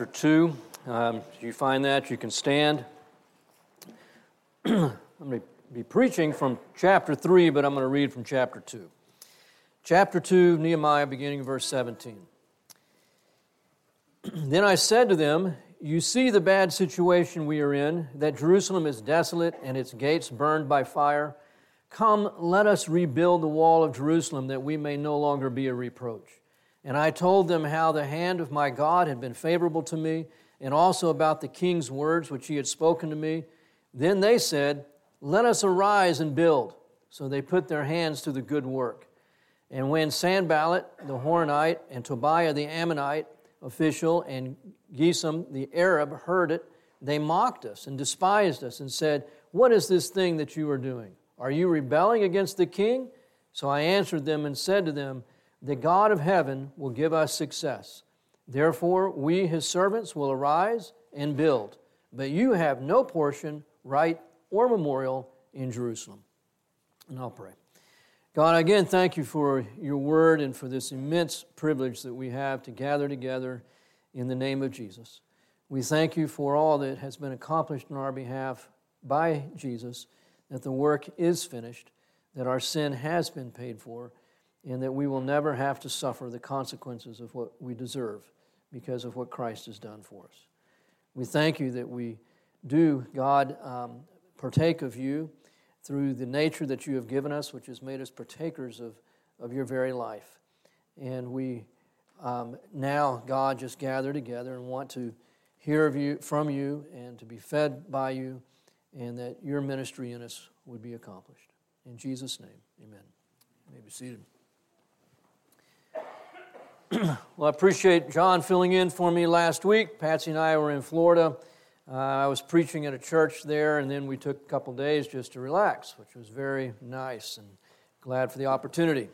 chapter 2. Um, you find that, you can stand. I'm going to be preaching from chapter 3, but I'm going to read from chapter 2. Chapter 2, Nehemiah, beginning verse 17. then I said to them, You see the bad situation we are in, that Jerusalem is desolate and its gates burned by fire. Come, let us rebuild the wall of Jerusalem that we may no longer be a reproach. And I told them how the hand of my God had been favorable to me, and also about the king's words which he had spoken to me. Then they said, Let us arise and build. So they put their hands to the good work. And when Sanballat the Horonite and Tobiah the Ammonite official and Geshem the Arab heard it, they mocked us and despised us and said, What is this thing that you are doing? Are you rebelling against the king? So I answered them and said to them, The God of heaven will give us success. Therefore, we, his servants, will arise and build. But you have no portion, right, or memorial in Jerusalem. And I'll pray. God, again, thank you for your word and for this immense privilege that we have to gather together in the name of Jesus. We thank you for all that has been accomplished on our behalf by Jesus that the work is finished, that our sin has been paid for, and that we will never have to suffer the consequences of what we deserve because of what Christ has done for us. We thank you that we do, God, um, partake of you through the nature that you have given us, which has made us partakers of, of your very life. And we um, now, God, just gather together and want to hear of you, from you and to be fed by you and that your ministry in us would be accomplished. In Jesus' name, amen. You may be seated. well, I appreciate John filling in for me last week. Patsy and I were in Florida. Uh, I was preaching at a church there, and then we took a couple days just to relax, which was very nice and glad for the opportunity.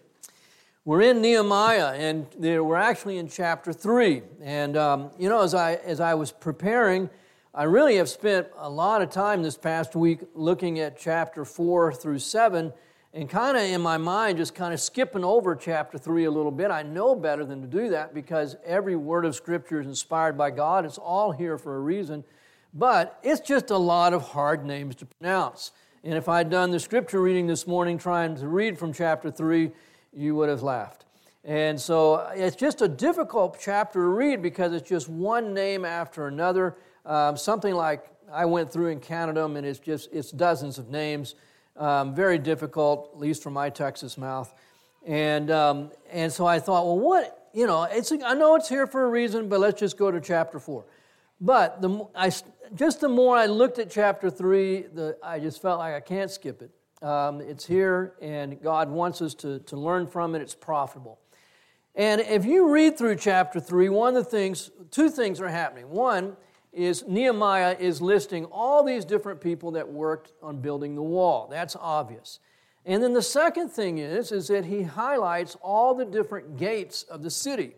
We're in Nehemiah, and we're actually in chapter 3. And, um, you know, as I, as I was preparing, I really have spent a lot of time this past week looking at chapter 4 through 7 and kind of in my mind just kind of skipping over chapter 3 a little bit. I know better than to do that because every word of Scripture is inspired by God. It's all here for a reason. But it's just a lot of hard names to pronounce. And if I'd done the Scripture reading this morning trying to read from chapter 3, you would have laughed. And so it's just a difficult chapter to read because it's just one name after another. Um, something like I went through and counted them, and it's just it's dozens of names. Um, very difficult, at least from my Texas mouth. And um, and so I thought, well, what you know? It's I know it's here for a reason, but let's just go to chapter four. But the I just the more I looked at chapter three, the I just felt like I can't skip it. Um, it's here, and God wants us to, to learn from it. It's profitable. And if you read through chapter 3, one of the things, two things are happening. One is Nehemiah is listing all these different people that worked on building the wall. That's obvious. And then the second thing is, is that he highlights all the different gates of the city.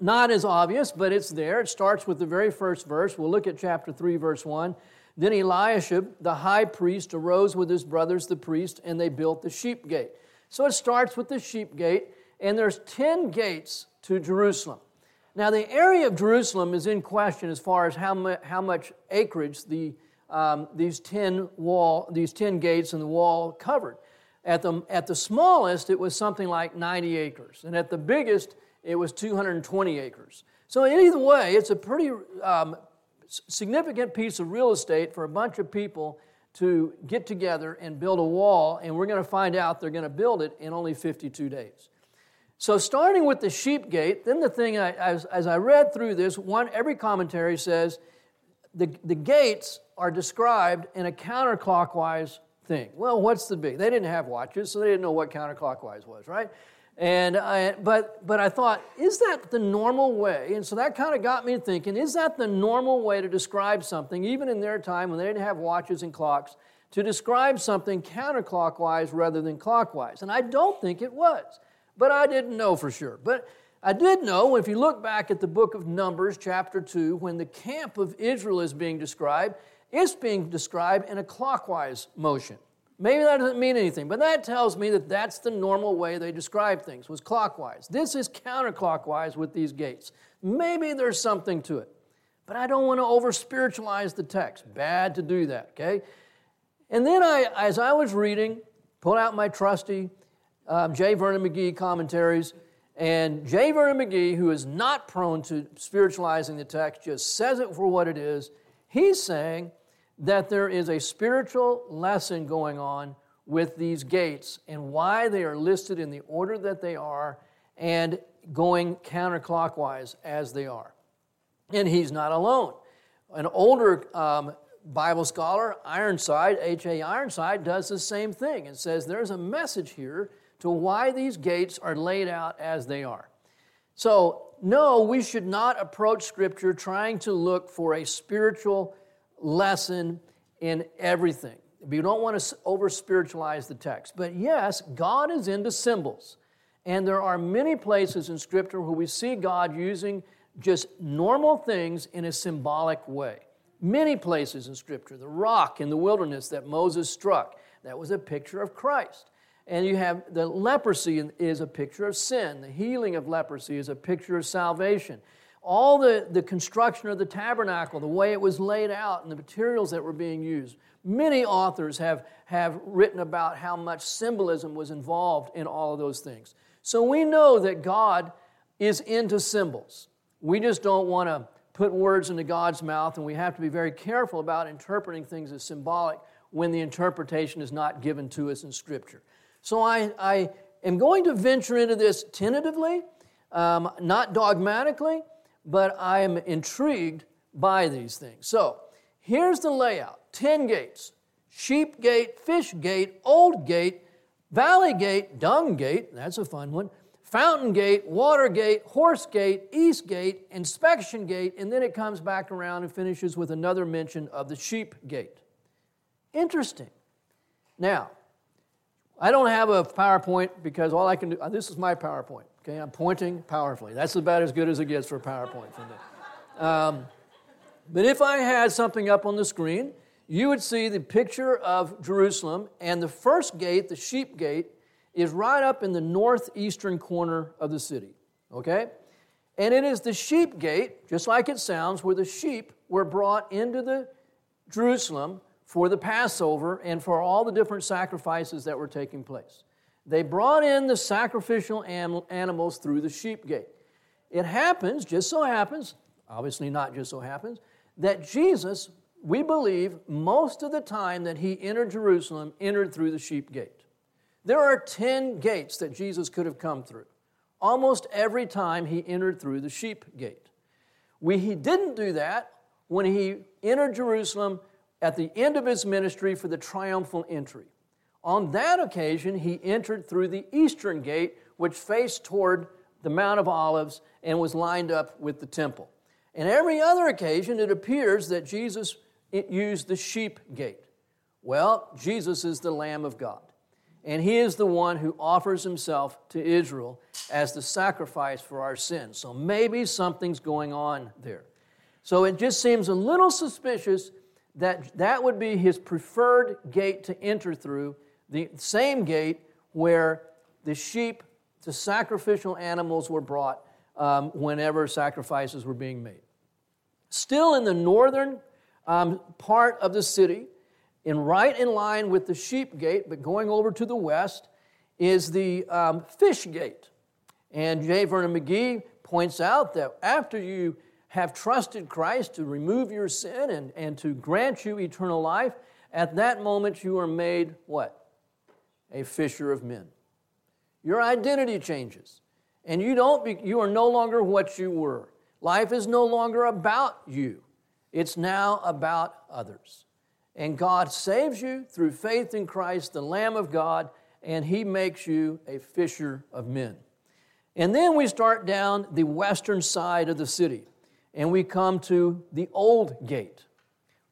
Not as obvious, but it's there. It starts with the very first verse. We'll look at chapter 3, verse 1. Then Eliashib, the high priest, arose with his brothers, the priest, and they built the sheep gate. So it starts with the sheep gate, and there's 10 gates to Jerusalem. Now, the area of Jerusalem is in question as far as how, mu- how much acreage the, um, these, 10 wall, these 10 gates and the wall covered. At the, at the smallest, it was something like 90 acres, and at the biggest, it was 220 acres. So, either way, it's a pretty um, significant piece of real estate for a bunch of people to get together and build a wall, and we're going to find out they're going to build it in only 52 days. So, starting with the sheep gate, then the thing, I, as, as I read through this, one every commentary says the, the gates are described in a counterclockwise thing. Well, what's the big? They didn't have watches, so they didn't know what counterclockwise was, right? And I, but but I thought, is that the normal way? And so that kind of got me thinking: Is that the normal way to describe something, even in their time when they didn't have watches and clocks, to describe something counterclockwise rather than clockwise? And I don't think it was but I didn't know for sure. But I did know if you look back at the book of Numbers, chapter 2, when the camp of Israel is being described, it's being described in a clockwise motion. Maybe that doesn't mean anything, but that tells me that that's the normal way they describe things, was clockwise. This is counterclockwise with these gates. Maybe there's something to it. But I don't want to over spiritualize the text. Bad to do that, okay? And then I, as I was reading, pulled out my trusty um, J. Vernon McGee commentaries, and J. Vernon McGee, who is not prone to spiritualizing the text, just says it for what it is. He's saying that there is a spiritual lesson going on with these gates and why they are listed in the order that they are and going counterclockwise as they are. And he's not alone. An older um, Bible scholar, Ironside, H.A. Ironside, does the same thing and says there's a message here to why these gates are laid out as they are. So, no, we should not approach Scripture trying to look for a spiritual lesson in everything. We don't want to over spiritualize the text. But yes, God is into symbols. And there are many places in Scripture where we see God using just normal things in a symbolic way. Many places in Scripture. The rock in the wilderness that Moses struck, that was a picture of Christ. And you have the leprosy is a picture of sin. The healing of leprosy is a picture of salvation. All the, the construction of the tabernacle, the way it was laid out, and the materials that were being used. Many authors have, have written about how much symbolism was involved in all of those things. So we know that God is into symbols. We just don't want to put words into God's mouth, and we have to be very careful about interpreting things as symbolic when the interpretation is not given to us in Scripture. So I, I am going to venture into this tentatively, um, not dogmatically, but I am intrigued by these things. So here's the layout 10 gates sheep gate, fish gate, old gate, valley gate, dung gate, that's a fun one, fountain gate, water gate, horse gate, east gate, inspection gate, and then it comes back around and finishes with another mention of the sheep gate. Interesting. Now, I don't have a PowerPoint because all I can do, this is my PowerPoint, okay? I'm pointing powerfully. That's about as good as it gets for a PowerPoint me. Um, but if I had something up on the screen, you would see the picture of Jerusalem, and the first gate, the sheep gate, is right up in the northeastern corner of the city, okay? And it is the sheep gate, just like it sounds, where the sheep were brought into the Jerusalem for the Passover and for all the different sacrifices that were taking place. They brought in the sacrificial animals through the sheep gate. It happens, just so happens, obviously not just so happens, that Jesus, we believe, most of the time that he entered Jerusalem, entered through the sheep gate. There are 10 gates that Jesus could have come through. Almost every time he entered through the sheep gate. We, he didn't do that when he entered Jerusalem at the end of his ministry for the triumphal entry. On that occasion, he entered through the eastern gate, which faced toward the Mount of Olives and was lined up with the temple. And every other occasion, it appears that Jesus used the sheep gate. Well, Jesus is the Lamb of God, and he is the one who offers himself to Israel as the sacrifice for our sins. So maybe something's going on there. So it just seems a little suspicious that that would be his preferred gate to enter through, the same gate where the sheep, the sacrificial animals were brought um, whenever sacrifices were being made. Still in the northern um, part of the city, and right in line with the sheep gate, but going over to the west, is the um, fish gate. And J. Vernon McGee points out that after you have trusted Christ to remove your sin and, and to grant you eternal life, at that moment you are made what? A fisher of men. Your identity changes. And you don't be, you are no longer what you were. Life is no longer about you. It's now about others. And God saves you through faith in Christ, the Lamb of God, and He makes you a fisher of men. And then we start down the western side of the city and we come to the Old Gate.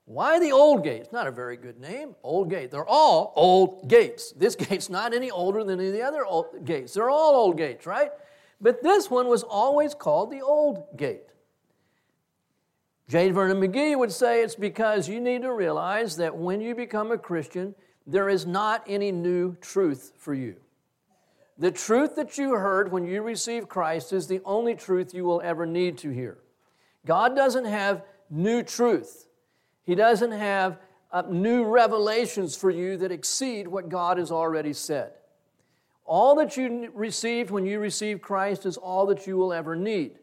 Why the Old Gate? It's not a very good name, Old Gate. They're all old gates. This gate's not any older than any of the other old gates. They're all old gates, right? But this one was always called the Old Gate. J. Vernon McGee would say it's because you need to realize that when you become a Christian, there is not any new truth for you. The truth that you heard when you received Christ is the only truth you will ever need to hear. God doesn't have new truth. He doesn't have uh, new revelations for you that exceed what God has already said. All that you received when you received Christ is all that you will ever need.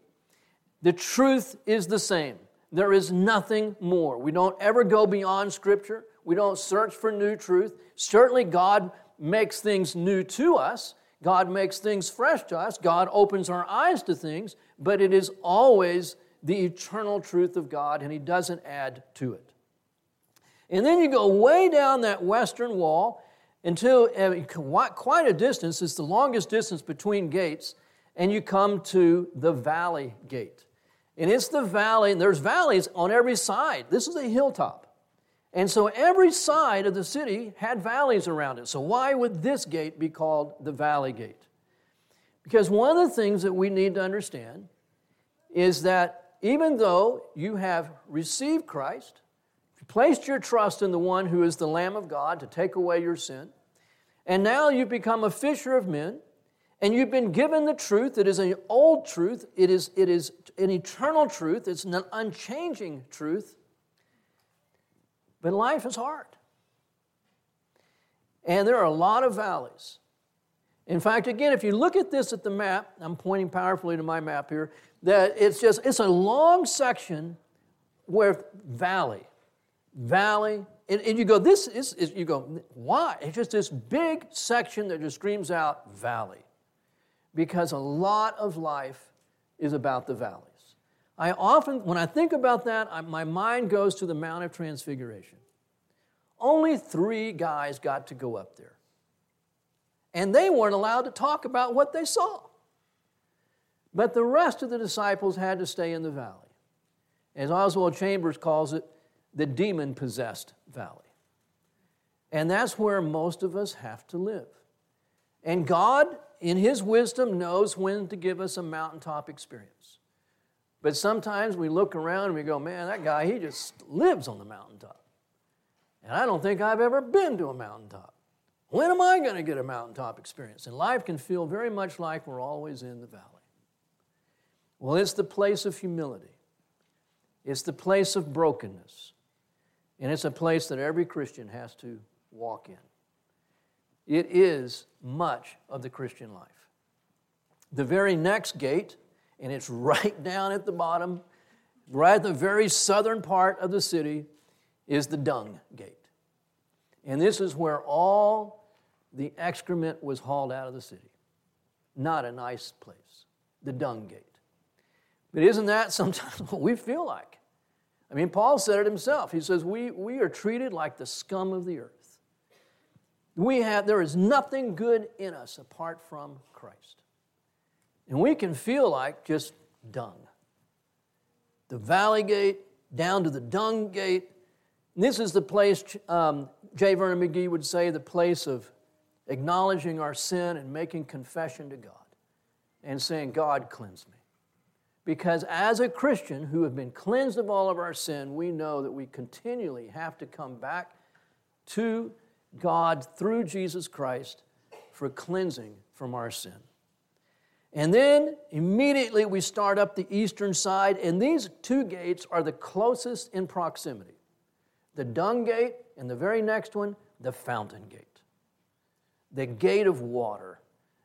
The truth is the same. There is nothing more. We don't ever go beyond Scripture. We don't search for new truth. Certainly, God makes things new to us. God makes things fresh to us. God opens our eyes to things, but it is always the eternal truth of God, and He doesn't add to it. And then you go way down that western wall until uh, quite a distance, it's the longest distance between gates, and you come to the valley gate. And it's the valley, and there's valleys on every side. This is a hilltop. And so every side of the city had valleys around it. So why would this gate be called the Valley Gate? Because one of the things that we need to understand is that even though you have received Christ, placed your trust in the one who is the Lamb of God to take away your sin, and now you've become a fisher of men, and you've been given the truth. It is an old truth, it is, it is an eternal truth, it's an unchanging truth but life is hard. And there are a lot of valleys. In fact, again, if you look at this at the map, I'm pointing powerfully to my map here, that it's just, it's a long section where valley, valley, and, and you go, this is, is, you go, why? It's just this big section that just screams out valley. Because a lot of life is about the valleys. I often, when I think about that, I, my mind goes to the Mount of Transfiguration. Only three guys got to go up there. And they weren't allowed to talk about what they saw. But the rest of the disciples had to stay in the valley. As Oswald Chambers calls it, the demon possessed valley. And that's where most of us have to live. And God, in His wisdom, knows when to give us a mountaintop experience. But sometimes we look around and we go, man, that guy, he just lives on the mountaintop. And I don't think I've ever been to a mountaintop. When am I going to get a mountaintop experience? And life can feel very much like we're always in the valley. Well, it's the place of humility, it's the place of brokenness, and it's a place that every Christian has to walk in. It is much of the Christian life. The very next gate and it's right down at the bottom, right at the very southern part of the city, is the dung gate. And this is where all the excrement was hauled out of the city. Not a nice place, the dung gate. But isn't that sometimes what we feel like? I mean, Paul said it himself. He says, We, we are treated like the scum of the earth. We have, there is nothing good in us apart from Christ. And we can feel like just dung. The valley gate down to the dung gate. And this is the place, um, J. Vernon McGee would say, the place of acknowledging our sin and making confession to God and saying, God, cleanse me. Because as a Christian who have been cleansed of all of our sin, we know that we continually have to come back to God through Jesus Christ for cleansing from our sin. And then immediately we start up the eastern side, and these two gates are the closest in proximity the dung gate, and the very next one, the fountain gate. The gate of water,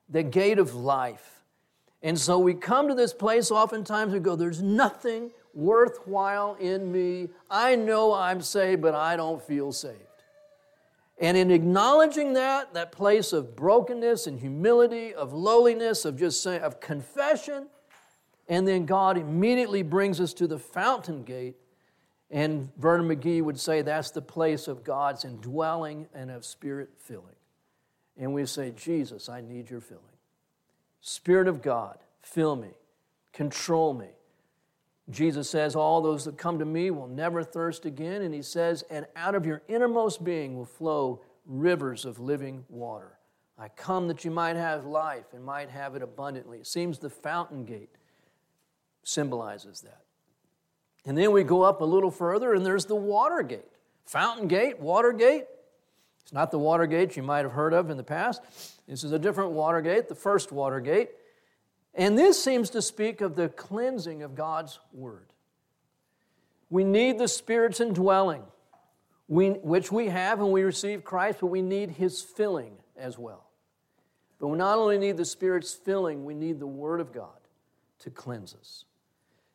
the gate of life. And so we come to this place, oftentimes we go, There's nothing worthwhile in me. I know I'm saved, but I don't feel saved. And in acknowledging that, that place of brokenness and humility, of lowliness, of just saying, of confession, and then God immediately brings us to the fountain gate. And Vernon McGee would say that's the place of God's indwelling and of spirit filling. And we say, Jesus, I need your filling. Spirit of God, fill me, control me, Jesus says, All those that come to me will never thirst again. And he says, And out of your innermost being will flow rivers of living water. I come that you might have life and might have it abundantly. It seems the fountain gate symbolizes that. And then we go up a little further, and there's the water gate. Fountain gate, water gate. It's not the Watergate you might have heard of in the past. This is a different Watergate, the first Watergate. And this seems to speak of the cleansing of God's Word. We need the Spirit's indwelling, we, which we have when we receive Christ, but we need His filling as well. But we not only need the Spirit's filling, we need the Word of God to cleanse us.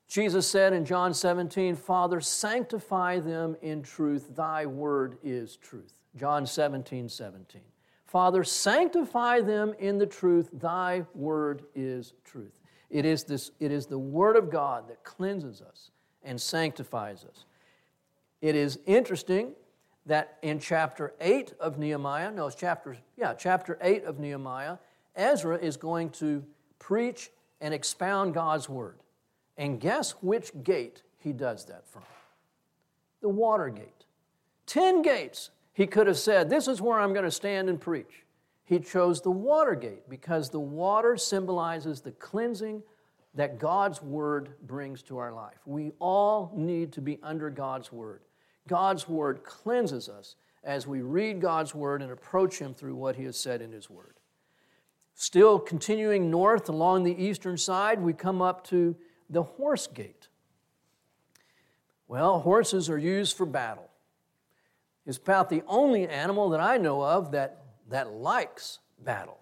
Jesus said in John 17, Father, sanctify them in truth. Thy word is truth. John 17, 17. Father, sanctify them in the truth. Thy word is truth. It is, this, it is the word of God that cleanses us and sanctifies us. It is interesting that in chapter 8 of Nehemiah, no, it's chapter, yeah, chapter 8 of Nehemiah, Ezra is going to preach and expound God's word. And guess which gate he does that from? The water gate. Ten gates. He could have said, This is where I'm going to stand and preach. He chose the water gate because the water symbolizes the cleansing that God's word brings to our life. We all need to be under God's word. God's word cleanses us as we read God's word and approach Him through what He has said in His word. Still continuing north along the eastern side, we come up to the horse gate. Well, horses are used for battle. It's about the only animal that I know of that, that likes battle.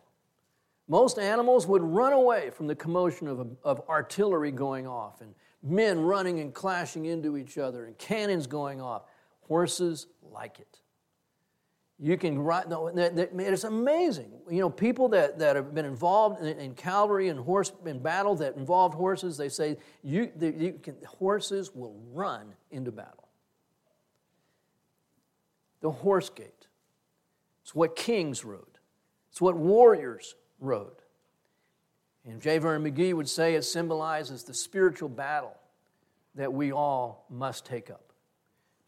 Most animals would run away from the commotion of, of artillery going off and men running and clashing into each other and cannons going off. Horses like it. You can write, it's amazing. You know, people that, that have been involved in, in cavalry and horse in battle that involved horses, they say you, you can, horses will run into battle. The horse gate. It's what kings rode, it's what warriors rode. And J. Vernon McGee would say it symbolizes the spiritual battle that we all must take up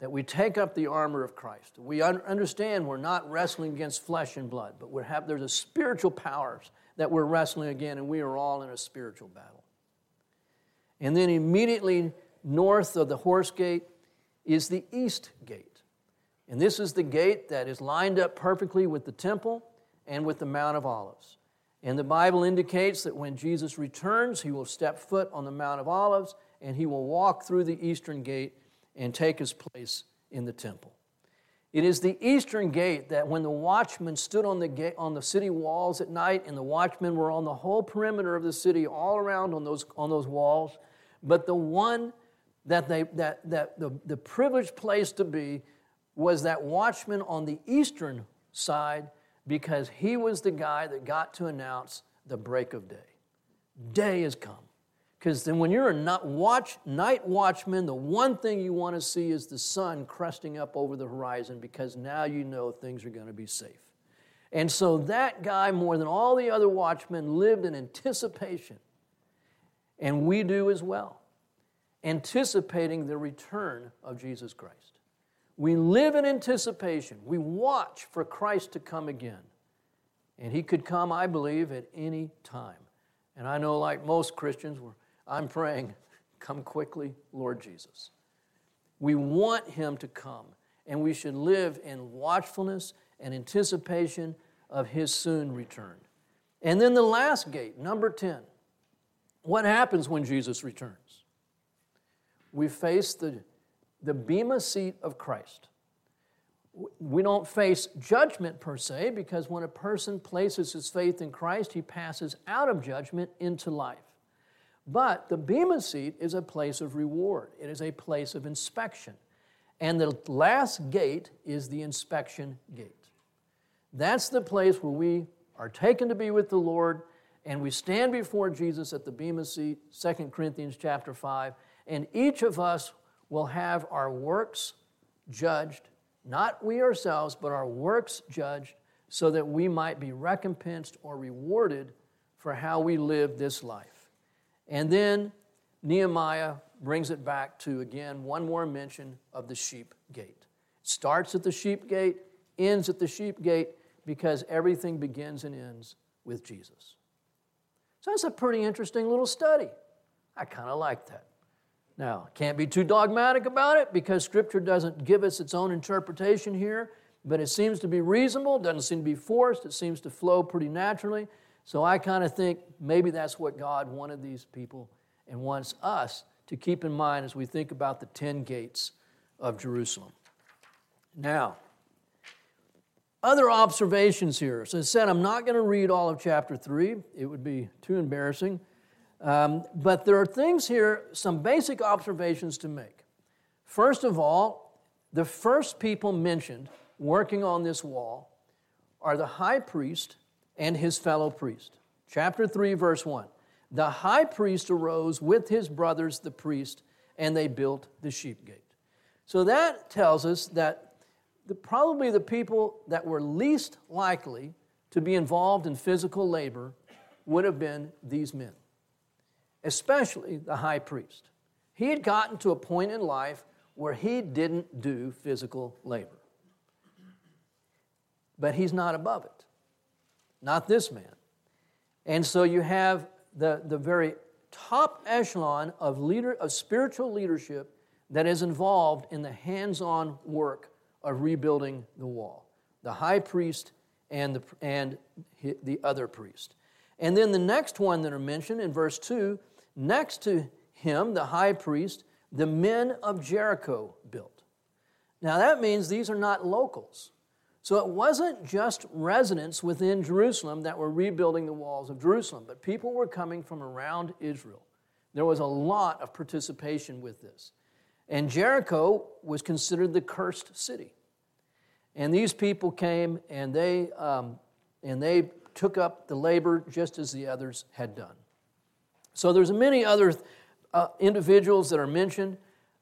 that we take up the armor of Christ. We understand we're not wrestling against flesh and blood, but we have, there's a spiritual powers that we're wrestling again, and we are all in a spiritual battle. And then immediately north of the horse gate is the east gate. And this is the gate that is lined up perfectly with the temple and with the Mount of Olives. And the Bible indicates that when Jesus returns, he will step foot on the Mount of Olives and he will walk through the eastern gate and take his place in the temple. It is the eastern gate that when the watchmen stood on the, gate, on the city walls at night, and the watchmen were on the whole perimeter of the city, all around on those, on those walls, but the one that, they, that, that the, the privileged place to be was that watchman on the eastern side because he was the guy that got to announce the break of day. Day has come. Because then, when you're a night, watch, night watchman, the one thing you want to see is the sun cresting up over the horizon because now you know things are going to be safe. And so, that guy, more than all the other watchmen, lived in anticipation. And we do as well, anticipating the return of Jesus Christ. We live in anticipation. We watch for Christ to come again. And he could come, I believe, at any time. And I know, like most Christians, I'm praying, come quickly, Lord Jesus. We want him to come, and we should live in watchfulness and anticipation of his soon return. And then the last gate, number 10. What happens when Jesus returns? We face the, the Bema seat of Christ. We don't face judgment per se, because when a person places his faith in Christ, he passes out of judgment into life. But the Bema seat is a place of reward, it is a place of inspection. And the last gate is the inspection gate. That's the place where we are taken to be with the Lord and we stand before Jesus at the Bema seat, 2 Corinthians chapter 5, and each of us will have our works judged, not we ourselves, but our works judged, so that we might be recompensed or rewarded for how we live this life. And then Nehemiah brings it back to, again, one more mention of the sheep gate. It starts at the sheep gate, ends at the sheep gate, because everything begins and ends with Jesus. So that's a pretty interesting little study. I kind of like that. Now, can't be too dogmatic about it because Scripture doesn't give us its own interpretation here, but it seems to be reasonable, doesn't seem to be forced, it seems to flow pretty naturally. So I kind of think maybe that's what God wanted these people and wants us to keep in mind as we think about the 10 gates of Jerusalem. Now, other observations here. As I said, I'm not going to read all of chapter 3, it would be too embarrassing. Um, but there are things here, some basic observations to make. First of all, the first people mentioned working on this wall are the high priest and his fellow priest. Chapter 3, verse 1. The high priest arose with his brothers, the priest, and they built the sheep gate. So that tells us that the, probably the people that were least likely to be involved in physical labor would have been these men, especially the high priest. He had gotten to a point in life where he didn't do physical labor. But he's not above it, not this man. And so you have the, the very top echelon of, leader, of spiritual leadership that is involved in the hands on work of rebuilding the wall the high priest and the, and the other priest. And then the next one that are mentioned in verse 2 next to him, the high priest, the men of Jericho built. Now that means these are not locals. So it wasn't just residents within Jerusalem that were rebuilding the walls of Jerusalem, but people were coming from around Israel. There was a lot of participation with this. And Jericho was considered the cursed city. And these people came and they, um, and they took up the labor just as the others had done. So there's many other uh, individuals that are mentioned,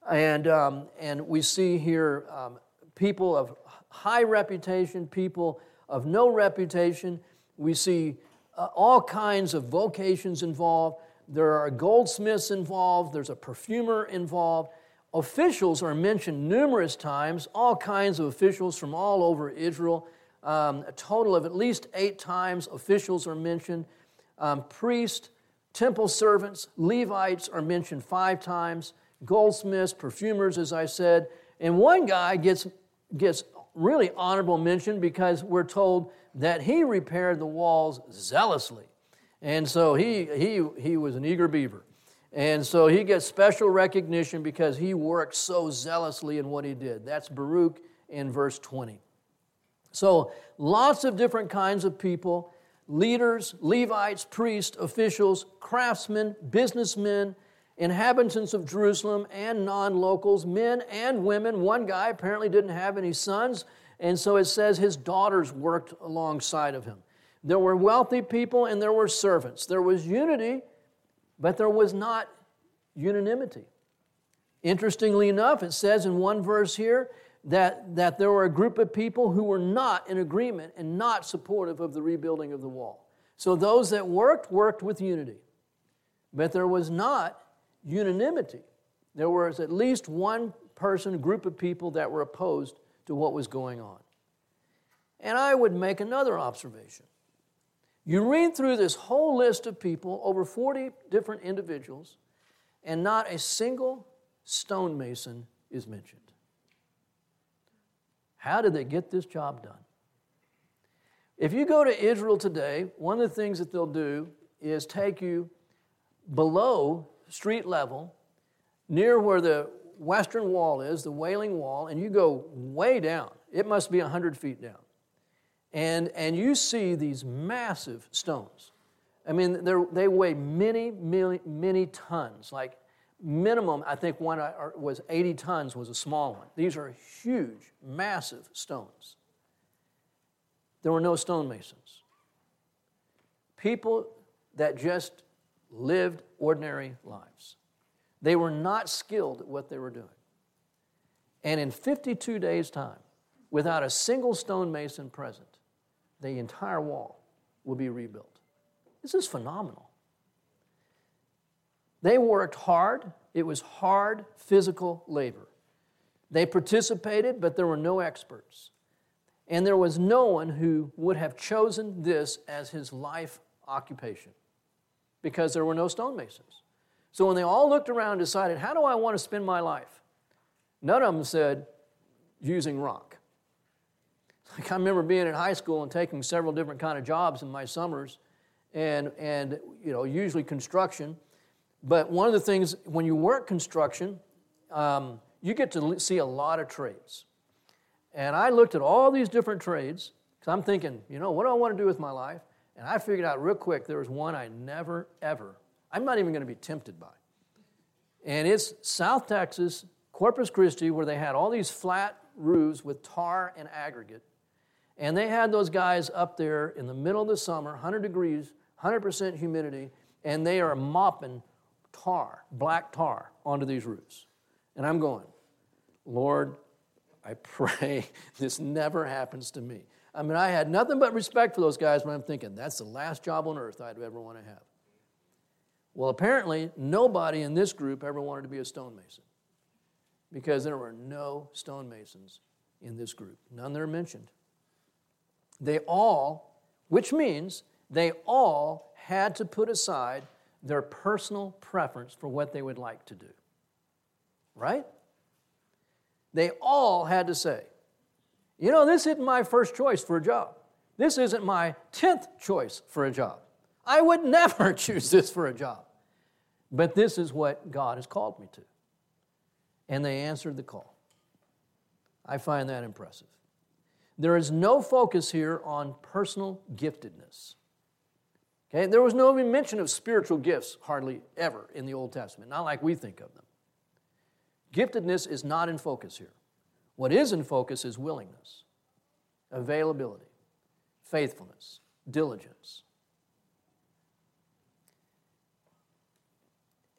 and, um, and we see here um, people of high reputation, people of no reputation. We see uh, all kinds of vocations involved. There are goldsmiths involved, there's a perfumer involved. Officials are mentioned numerous times, all kinds of officials from all over Israel. Um, a total of at least eight times officials are mentioned. Um, priests, temple servants, Levites are mentioned five times. Goldsmiths, perfumers, as I said. And one guy gets, gets really honorable mention because we're told that he repaired the walls zealously. And so he, he, he was an eager beaver. And so he gets special recognition because he worked so zealously in what he did. That's Baruch in verse 20. So lots of different kinds of people leaders, Levites, priests, officials, craftsmen, businessmen, inhabitants of Jerusalem and non locals, men and women. One guy apparently didn't have any sons, and so it says his daughters worked alongside of him. There were wealthy people and there were servants. There was unity, but there was not unanimity. Interestingly enough, it says in one verse here that, that there were a group of people who were not in agreement and not supportive of the rebuilding of the wall. So those that worked, worked with unity. But there was not unanimity. There was at least one person, group of people that were opposed to what was going on. And I would make another observation. You read through this whole list of people, over 40 different individuals, and not a single stonemason is mentioned. How did they get this job done? If you go to Israel today, one of the things that they'll do is take you below street level, near where the western wall is, the Wailing Wall, and you go way down. It must be 100 feet down. And, and you see these massive stones. I mean, they weigh many, many, many tons. Like minimum, I think one uh, was 80 tons was a small one. These are huge, massive stones. There were no stonemasons. People that just lived ordinary lives. They were not skilled at what they were doing. And in 52 days' time, without a single stonemason present, the entire wall will be rebuilt. This is phenomenal. They worked hard. It was hard physical labor. They participated, but there were no experts. And there was no one who would have chosen this as his life occupation because there were no stonemasons. So when they all looked around and decided, how do I want to spend my life? None of them said, using rock. Like I remember being in high school and taking several different kind of jobs in my summers, and, and you know, usually construction. But one of the things, when you work construction, um, you get to see a lot of trades. And I looked at all these different trades because I'm thinking, you know, what do I want to do with my life? And I figured out real quick there was one I never, ever, I'm not even going to be tempted by. And it's South Texas, Corpus Christi, where they had all these flat roofs with tar and aggregate. And they had those guys up there in the middle of the summer, 100 degrees, 100% humidity, and they are mopping tar, black tar, onto these roofs. And I'm going, Lord, I pray this never happens to me. I mean, I had nothing but respect for those guys, but I'm thinking, that's the last job on earth I'd ever want to have. Well, apparently, nobody in this group ever wanted to be a stonemason because there were no stonemasons in this group, none that are mentioned. They all, which means they all had to put aside their personal preference for what they would like to do. Right? They all had to say, you know, this isn't my first choice for a job. This isn't my 10th choice for a job. I would never choose this for a job. But this is what God has called me to. And they answered the call. I find that impressive. There is no focus here on personal giftedness. Okay, there was no mention of spiritual gifts hardly ever in the Old Testament, not like we think of them. Giftedness is not in focus here. What is in focus is willingness, availability, faithfulness, diligence.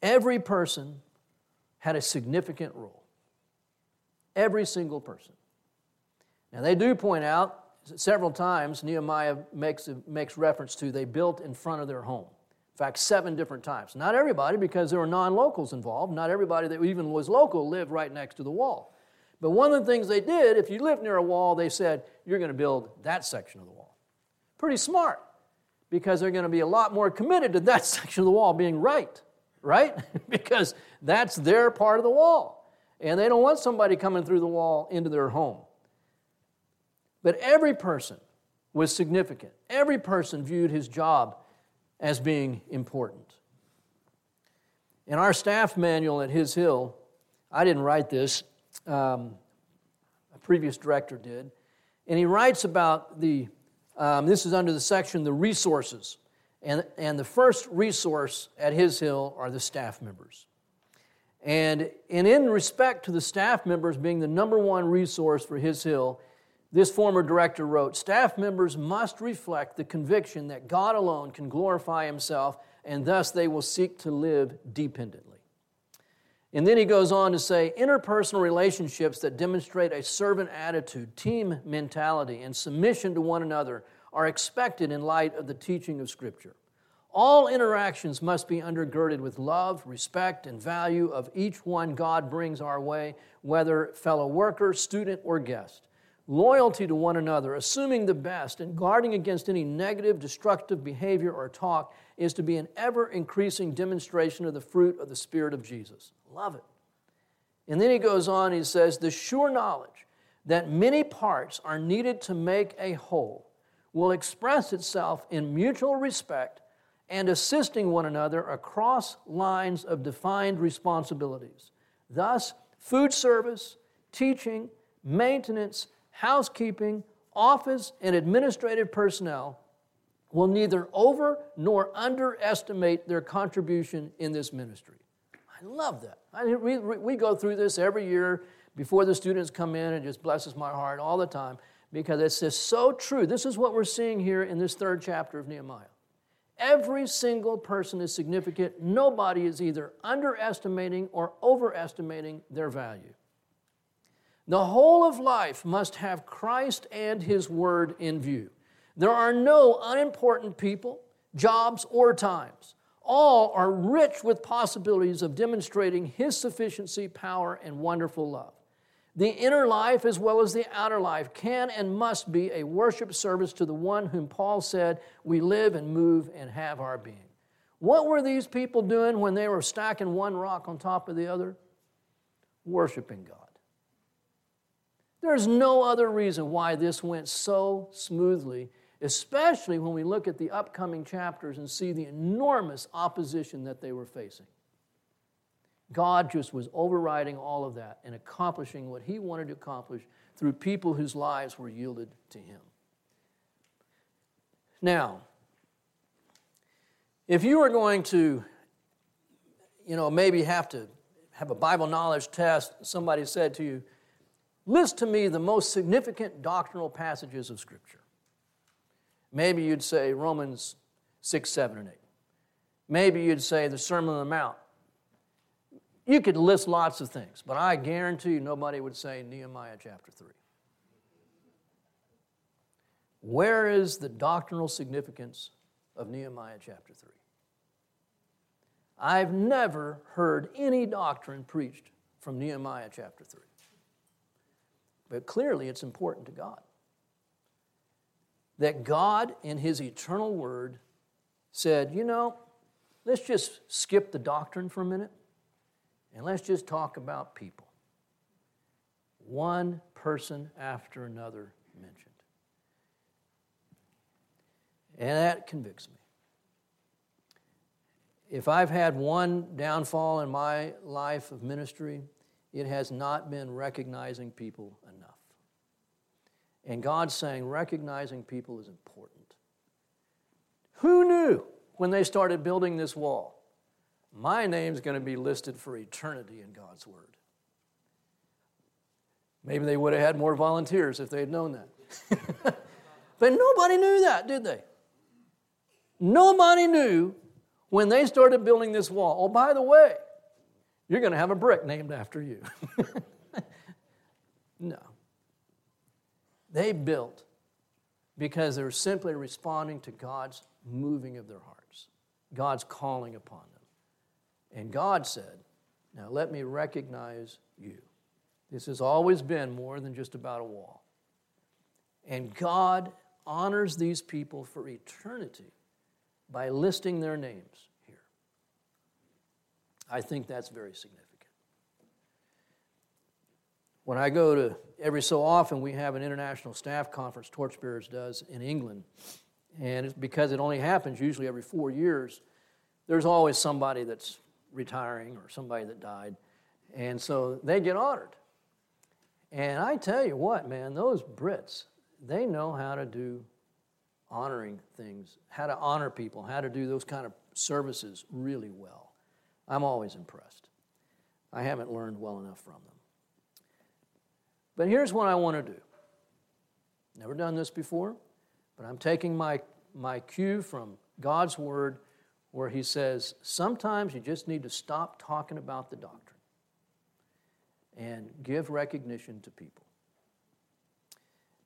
Every person had a significant role. Every single person. Now, they do point out several times, Nehemiah makes, makes reference to they built in front of their home. In fact, seven different times. Not everybody, because there were non locals involved. Not everybody that even was local lived right next to the wall. But one of the things they did, if you lived near a wall, they said, you're going to build that section of the wall. Pretty smart, because they're going to be a lot more committed to that section of the wall being right, right? because that's their part of the wall. And they don't want somebody coming through the wall into their home. But every person was significant. Every person viewed his job as being important. In our staff manual at His Hill, I didn't write this, um, a previous director did. And he writes about the, um, this is under the section, the resources. And, and the first resource at His Hill are the staff members. And, and in respect to the staff members being the number one resource for His Hill, this former director wrote Staff members must reflect the conviction that God alone can glorify Himself, and thus they will seek to live dependently. And then he goes on to say interpersonal relationships that demonstrate a servant attitude, team mentality, and submission to one another are expected in light of the teaching of Scripture. All interactions must be undergirded with love, respect, and value of each one God brings our way, whether fellow worker, student, or guest. Loyalty to one another, assuming the best, and guarding against any negative, destructive behavior or talk is to be an ever increasing demonstration of the fruit of the Spirit of Jesus. Love it. And then he goes on, he says, The sure knowledge that many parts are needed to make a whole will express itself in mutual respect and assisting one another across lines of defined responsibilities. Thus, food service, teaching, maintenance, housekeeping, office, and administrative personnel will neither over nor underestimate their contribution in this ministry. I love that. I, we, we go through this every year before the students come in, and it just blesses my heart all the time because it's just so true. This is what we're seeing here in this third chapter of Nehemiah. Every single person is significant. Nobody is either underestimating or overestimating their value. The whole of life must have Christ and His Word in view. There are no unimportant people, jobs, or times. All are rich with possibilities of demonstrating His sufficiency, power, and wonderful love. The inner life, as well as the outer life, can and must be a worship service to the one whom Paul said, We live and move and have our being. What were these people doing when they were stacking one rock on top of the other? Worshiping God. There's no other reason why this went so smoothly especially when we look at the upcoming chapters and see the enormous opposition that they were facing. God just was overriding all of that and accomplishing what he wanted to accomplish through people whose lives were yielded to him. Now, if you are going to, you know, maybe have to have a Bible knowledge test, somebody said to you, list to me the most significant doctrinal passages of Scripture. Maybe you'd say Romans 6, 7, and 8. Maybe you'd say the Sermon on the Mount. You could list lots of things, but I guarantee you nobody would say Nehemiah chapter 3. Where is the doctrinal significance of Nehemiah chapter 3? I've never heard any doctrine preached from Nehemiah chapter 3. But clearly it's important to God. That God, in His eternal word, said, you know, let's just skip the doctrine for a minute and let's just talk about people. One person after another mentioned. And that convicts me. If I've had one downfall in my life of ministry, it has not been recognizing people enough. And God's saying recognizing people is important. Who knew when they started building this wall? My name's going to be listed for eternity in God's Word. Maybe they would have had more volunteers if they had known that. but nobody knew that, did they? Nobody knew when they started building this wall. Oh, by the way, you're going to have a brick named after you. no. They built because they were simply responding to God's moving of their hearts, God's calling upon them. And God said, Now let me recognize you. This has always been more than just about a wall. And God honors these people for eternity by listing their names. I think that's very significant. When I go to, every so often, we have an international staff conference, Torchbearers does, in England. And it's because it only happens usually every four years. There's always somebody that's retiring or somebody that died. And so they get honored. And I tell you what, man, those Brits, they know how to do honoring things, how to honor people, how to do those kind of services really well. I'm always impressed. I haven't learned well enough from them. But here's what I want to do. Never done this before, but I'm taking my, my cue from God's Word where He says, sometimes you just need to stop talking about the doctrine and give recognition to people.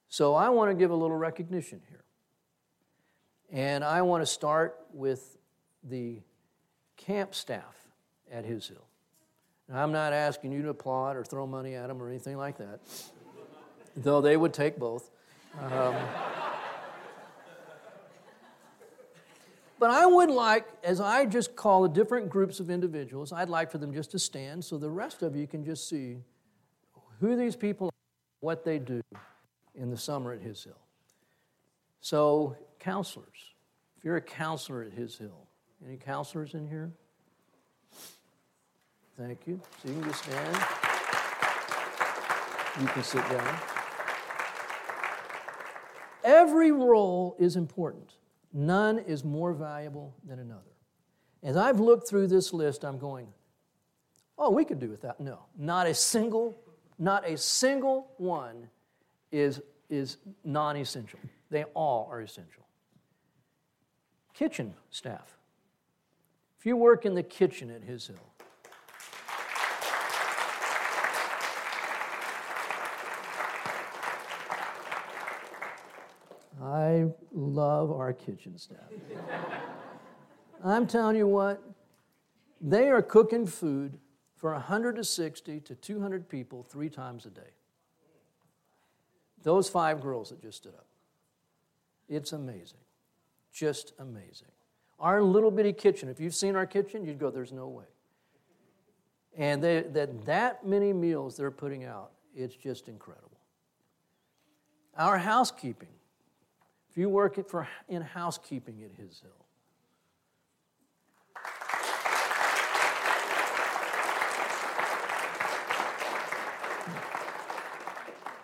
So I want to give a little recognition here. And I want to start with the camp staff at His Hill. Now, I'm not asking you to applaud or throw money at them or anything like that, though they would take both. Um, but I would like, as I just call the different groups of individuals, I'd like for them just to stand so the rest of you can just see who these people are, what they do in the summer at His Hill. So counselors. If you're a counselor at His Hill, any counselors in here? Thank you. So you can just stand. You can sit down. Every role is important. None is more valuable than another. As I've looked through this list, I'm going, oh, we could do without. No, not a single, not a single one is, is non essential. They all are essential kitchen staff. If you work in the kitchen at His Hill, I love our kitchen staff. I'm telling you what, they are cooking food for 160 to 200 people three times a day. Those five girls that just stood up. It's amazing. Just amazing. Our little bitty kitchen, if you've seen our kitchen, you'd go, there's no way. And they, that, that many meals they're putting out, it's just incredible. Our housekeeping, if you work for, in housekeeping at His Hill,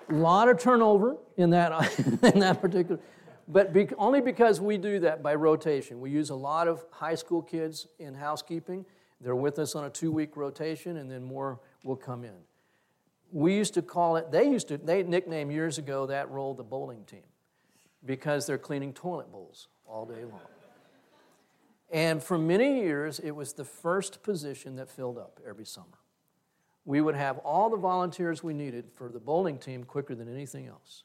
A lot of turnover in that, in that particular, but be, only because we do that by rotation. We use a lot of high school kids in housekeeping. They're with us on a two week rotation, and then more will come in. We used to call it, they used to, they nicknamed years ago that role the bowling team because they're cleaning toilet bowls all day long. And for many years, it was the first position that filled up every summer. We would have all the volunteers we needed for the bowling team quicker than anything else.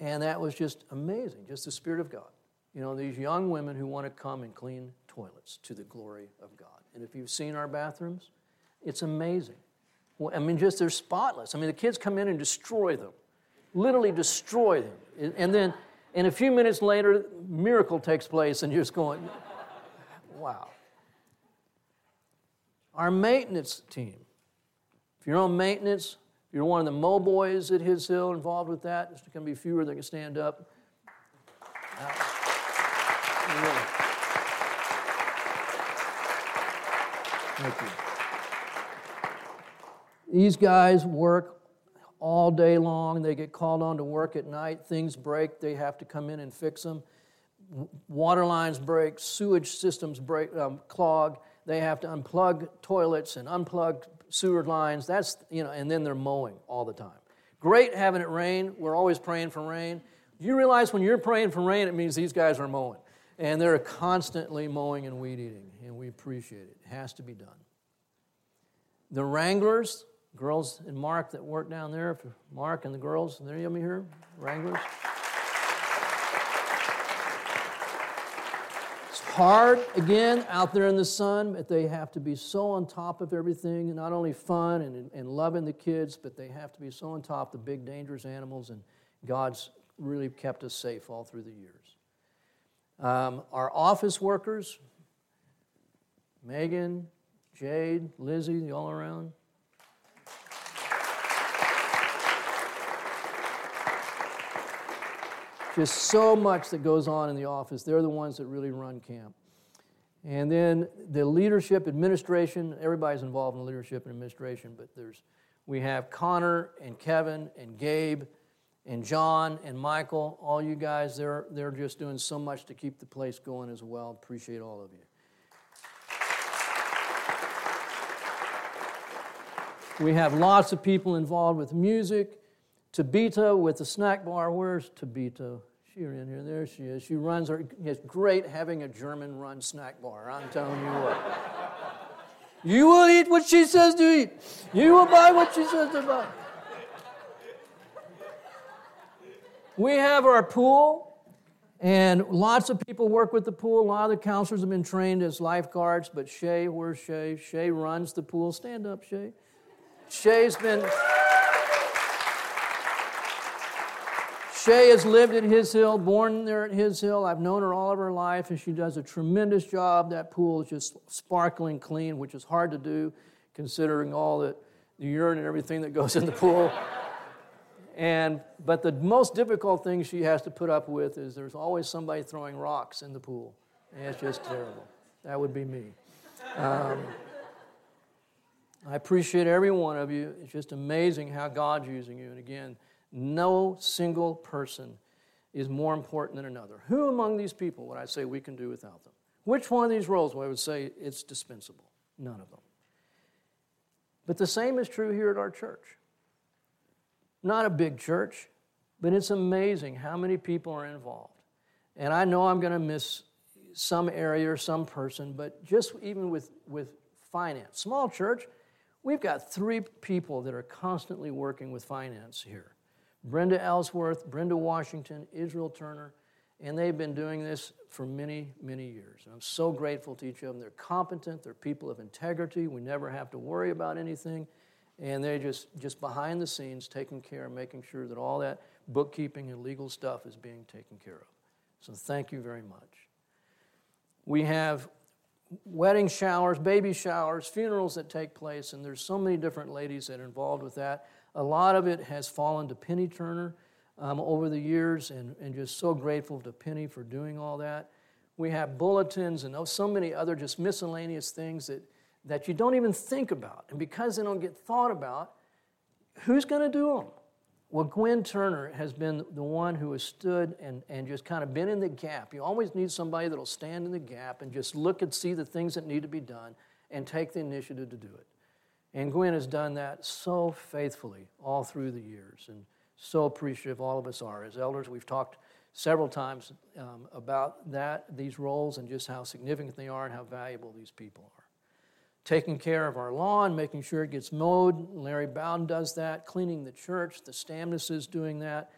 And that was just amazing, just the Spirit of God. You know, these young women who want to come and clean toilets to the glory of God. And if you've seen our bathrooms, it's amazing. Well, I mean, just they're spotless. I mean, the kids come in and destroy them, literally destroy them. And then, and a few minutes later, miracle takes place, and you're just going, wow. Our maintenance team. If you're on maintenance, if you're one of the Mo boys at His Hill involved with that, there's going to be fewer that can stand up. Thank you. These guys work all day long. They get called on to work at night. Things break, they have to come in and fix them. Water lines break, sewage systems break, um, clog. They have to unplug toilets and unplug sewer lines. That's, you know, and then they're mowing all the time. Great having it rain. We're always praying for rain. You realize when you're praying for rain, it means these guys are mowing. And they're constantly mowing and weed eating, and we appreciate it. It has to be done. The Wranglers, girls and Mark that work down there, Mark and the girls, there you here, Wranglers. It's hard, again, out there in the sun, but they have to be so on top of everything, not only fun and, and loving the kids, but they have to be so on top of the big, dangerous animals, and God's really kept us safe all through the years. Um, our office workers, Megan, Jade, Lizzie, all around. Just so much that goes on in the office. They're the ones that really run camp. And then the leadership, administration, everybody's involved in leadership and administration, but there's we have Connor and Kevin and Gabe and John and Michael, all you guys, they're, they're just doing so much to keep the place going as well. Appreciate all of you. We have lots of people involved with music. Tabita with the snack bar. Where's Tabita? She in here. There she is. She runs her. It's great having a German run snack bar. I'm telling you what. you will eat what she says to eat. You will buy what she says to buy. We have our pool, and lots of people work with the pool. A lot of the counselors have been trained as lifeguards, but Shay, where's Shay? Shay runs the pool. Stand up, Shay. Shay's been. Shay has lived at His Hill, born there at His Hill. I've known her all of her life, and she does a tremendous job. That pool is just sparkling clean, which is hard to do considering all the, the urine and everything that goes in the pool. And, but the most difficult thing she has to put up with is there's always somebody throwing rocks in the pool. And it's just terrible. That would be me. Um, I appreciate every one of you. It's just amazing how God's using you. And again, no single person is more important than another. Who among these people would I say we can do without them? Which one of these roles would I would say it's dispensable? None of them. But the same is true here at our church. Not a big church, but it's amazing how many people are involved. And I know I'm going to miss some area or some person, but just even with, with finance, small church, we've got three people that are constantly working with finance here Brenda Ellsworth, Brenda Washington, Israel Turner, and they've been doing this for many, many years. And I'm so grateful to each of them. They're competent, they're people of integrity. We never have to worry about anything and they're just, just behind the scenes taking care, and making sure that all that bookkeeping and legal stuff is being taken care of. So thank you very much. We have wedding showers, baby showers, funerals that take place, and there's so many different ladies that are involved with that. A lot of it has fallen to Penny Turner um, over the years, and, and just so grateful to Penny for doing all that. We have bulletins and oh, so many other just miscellaneous things that that you don't even think about. And because they don't get thought about, who's going to do them? Well, Gwen Turner has been the one who has stood and, and just kind of been in the gap. You always need somebody that'll stand in the gap and just look and see the things that need to be done and take the initiative to do it. And Gwen has done that so faithfully all through the years and so appreciative all of us are. As elders, we've talked several times um, about that, these roles, and just how significant they are and how valuable these people are. Taking care of our lawn, making sure it gets mowed. Larry Bowden does that. Cleaning the church. The Stamness is doing that.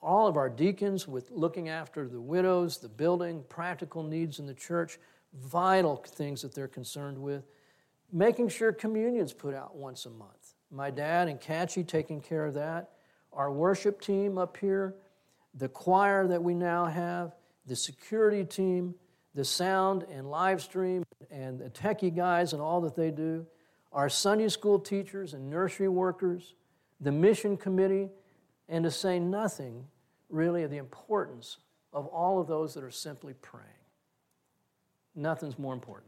All of our deacons with looking after the widows, the building, practical needs in the church, vital things that they're concerned with. Making sure communion's put out once a month. My dad and Catchy taking care of that. Our worship team up here the choir that we now have, the security team, the sound and live stream, and the techie guys and all that they do, our Sunday school teachers and nursery workers, the mission committee, and to say nothing really of the importance of all of those that are simply praying. Nothing's more important.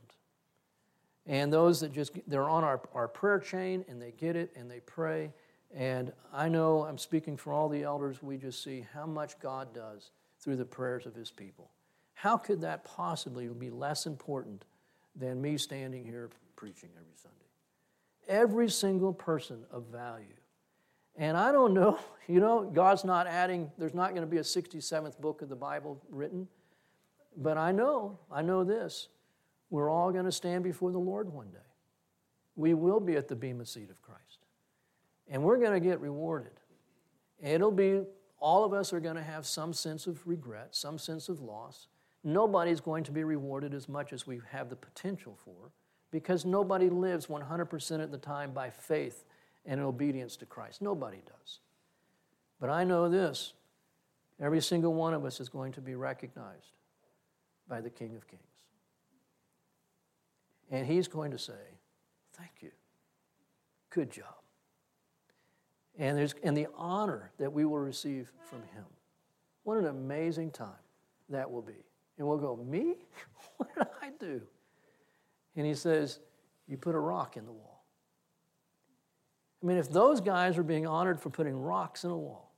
And those that just, they're on our, our prayer chain and they get it and they pray and I know I'm speaking for all the elders, we just see how much God does through the prayers of his people. How could that possibly be less important than me standing here preaching every Sunday? Every single person of value. And I don't know, you know, God's not adding, there's not going to be a 67th book of the Bible written. But I know, I know this. We're all going to stand before the Lord one day. We will be at the Bema seat of Christ and we're going to get rewarded. It'll be, all of us are going to have some sense of regret, some sense of loss. Nobody's going to be rewarded as much as we have the potential for because nobody lives 100% of the time by faith and obedience to Christ. Nobody does. But I know this every single one of us is going to be recognized by the King of Kings. And he's going to say, Thank you. Good job and, there's, and the honor that we will receive from Him. What an amazing time that will be. And we'll go, Me? What did I do? And He says, You put a rock in the wall. I mean, if those guys are being honored for putting rocks in a wall,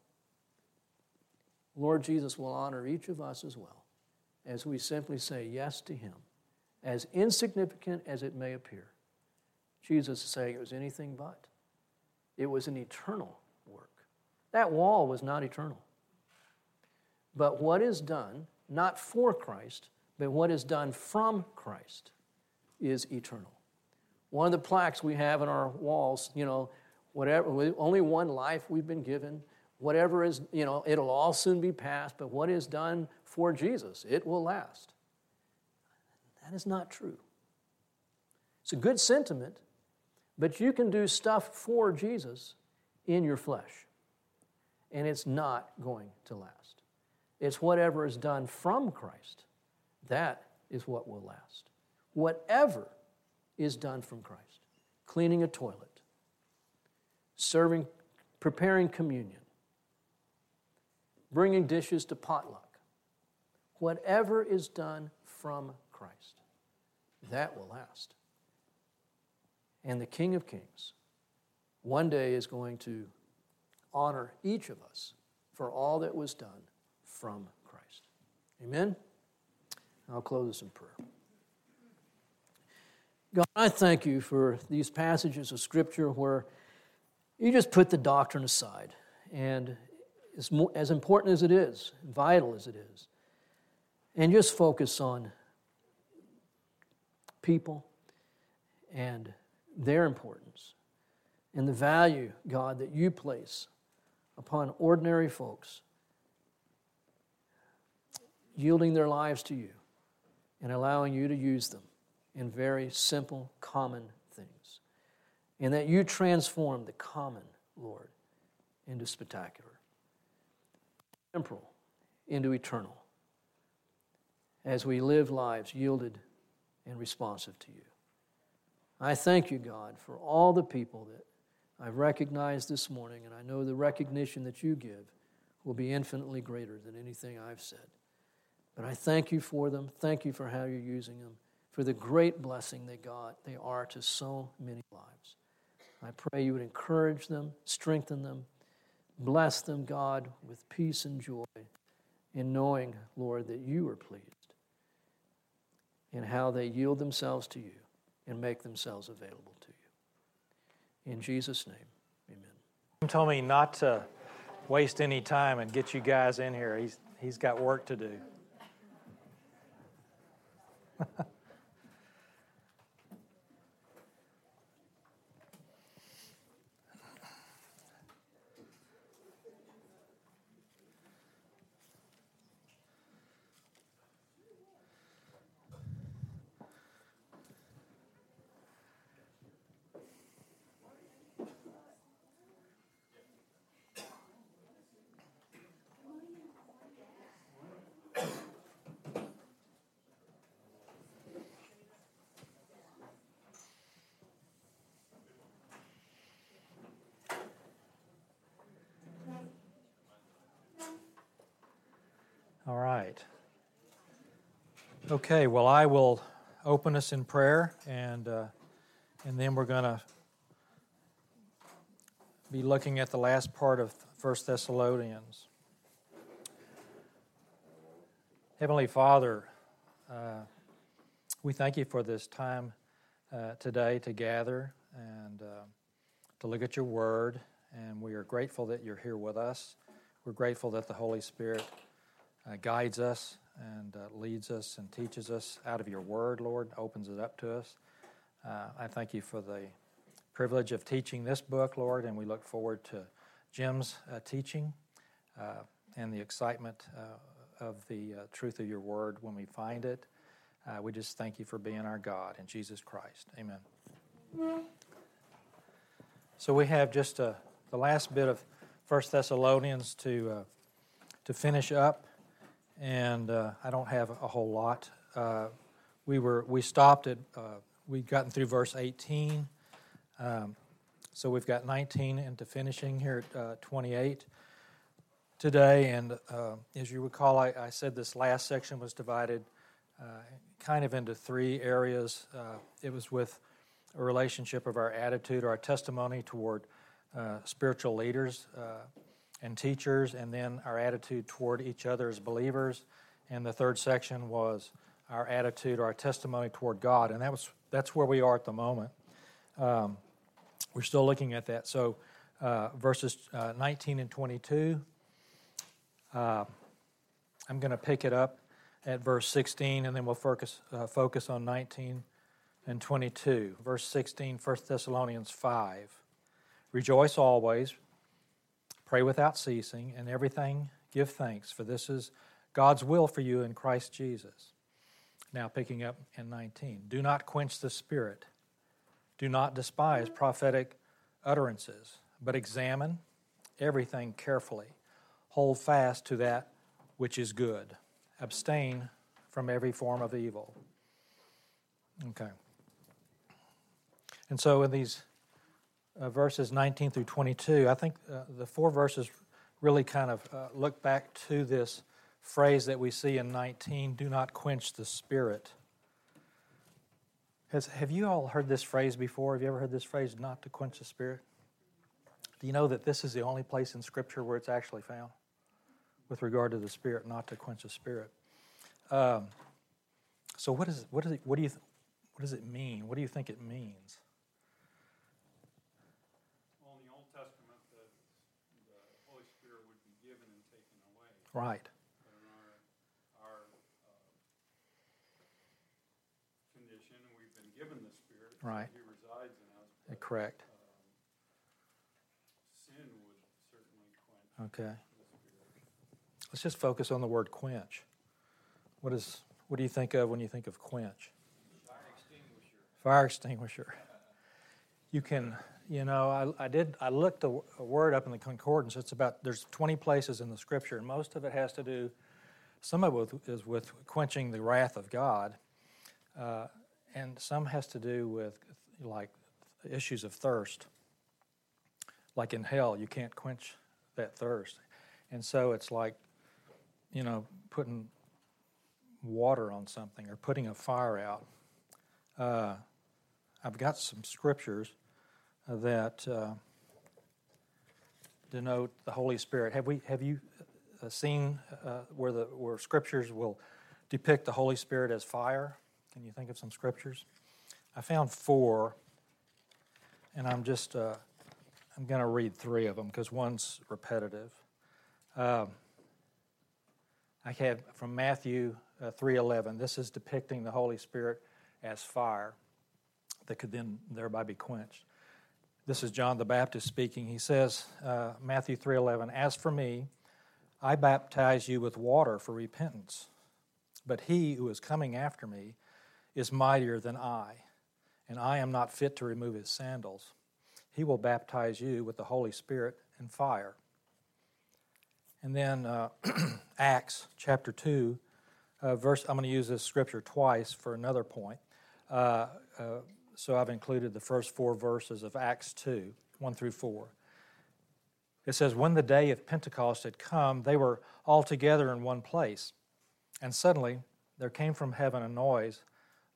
Lord Jesus will honor each of us as well as we simply say yes to Him, as insignificant as it may appear. Jesus is saying it was anything but. It was an eternal work. That wall was not eternal. But what is done, not for Christ, but what is done from Christ, is eternal. One of the plaques we have in our walls, you know, whatever, only one life we've been given. Whatever is, you know, it'll all soon be past, but what is done for Jesus, it will last. That is not true. It's a good sentiment, but you can do stuff for Jesus in your flesh, and it's not going to last. It's whatever is done from Christ. That is what will last. Whatever is done from Christ cleaning a toilet, serving, preparing communion, bringing dishes to potluck, whatever is done from Christ, that will last and the King of Kings one day is going to honor each of us for all that was done from Christ. Amen? I'll close this in prayer. God, I thank you for these passages of Scripture where you just put the doctrine aside. And as, as important as it is, vital as it is, and just focus on people and their importance and the value, God, that you place upon ordinary folks, yielding their lives to you and allowing you to use them in very simple, common things. And that you transform the common, Lord, into spectacular, temporal into eternal, as we live lives yielded and responsive to you. I thank you, God, for all the people that I've recognized this morning, and I know the recognition that you give will be infinitely greater than anything I've said. But I thank you for them. Thank you for how you're using them, for the great blessing they got, they are to so many lives. I pray you would encourage them, strengthen them, Bless them, God, with peace and joy in knowing, Lord, that you are pleased and how they yield themselves to you and make themselves available to you. In Jesus' name, amen. He told me not to waste any time and get you guys in here. He's, he's got work to do. All right. Okay, well, I will open us in prayer, and, uh, and then we're going to be looking at the last part of First Thessalonians. Heavenly Father, uh, we thank you for this time uh, today to gather and uh, to look at your word, and we are grateful that you're here with us. We're grateful that the Holy Spirit uh, guides us and uh, leads us and teaches us out of your word, Lord, opens it up to us. Uh, I thank you for the privilege of teaching this book, Lord, and we look forward to Jim's uh, teaching uh, and the excitement uh, of the truth of your word when we find it. we just thank you for being our God in Jesus Christ. Amen. So we have just the last bit of First Thessalonians to to finish up and uh, I don't have a whole lot. Uh, we were we stopped at uh, we'd gotten through verse 18, um, so we've got 19 into finishing here at uh, 28 today. And uh, as you recall, I, I, said this last section was divided kind of into three areas. it was with a relationship of our attitude, or our testimony toward spiritual leaders and teachers, and then our attitude toward each other as believers. And the third section was our attitude, or our testimony toward God, and that was that's where we are at the moment. Um, we're still looking at that. So uh, verses uh, 19 and 22. Uh, I'm going to pick it up at verse 16, and then we'll focus uh, focus on 19 and 22. Verse 16, 1 Thessalonians 5. Rejoice always. Pray without ceasing, and everything give thanks, for this is God's will for you in Christ Jesus. Now, picking up in 19. Do not quench the spirit. Do not despise prophetic utterances, but examine everything carefully. Hold fast to that which is good. Abstain from every form of evil. Okay. And so, in these uh, verses 19 through 22, I think uh, the four verses really kind of uh, look back to this phrase that we see in 19 do not quench the spirit. Has, have you all heard this phrase before? Have you ever heard this phrase, not to quench the spirit? Do you know that this is the only place in Scripture where it's actually found with regard to the spirit, not to quench the spirit? Um, so, what, is, what, is it, what, do you, what does it mean? What do you think it means? Right. Our, our uh, condition, we've been given the Spirit. Right. He resides in us. But, Correct. Um, sin would certainly quench. Okay. Let's just focus on the word quench. What is what do you think of when you think of quench? Fire extinguisher. Fire extinguisher. You can you know, I, I did. I looked a, a, word up in the concordance. It's about there's 20 places in the Scripture, and most of it has to do. Some of it is with quenching the wrath of God, uh, and some has to do with like issues of thirst. Like in hell, you can't quench that thirst, and so it's like, you know, putting water on something or putting a fire out. Uh, I've got some scriptures that uh, denote the Holy Spirit. Have, we, have you uh, seen uh, where, the, where scriptures will depict the Holy Spirit as fire? Can you think of some scriptures? I found four, and I'm just uh, I'm going to read three of them because one's repetitive. Um, I had from Matthew uh, 3:11. This is depicting the Holy Spirit as fire that could then thereby be quenched. This is John the Baptist speaking. He says, uh, Matthew 3:11, "As for me, I baptize you with water for repentance, but he who is coming after me is mightier than I, and I am not fit to remove his sandals. He will baptize you with the Holy Spirit and fire." And then uh, Acts chapter 2, uh, verse, I'm going to use this scripture twice for another point. Uh, uh, so I've included the first four verses of Acts 2, 1 through 4. It says, When the day of Pentecost had come, they were all together in one place. And suddenly there came from heaven a noise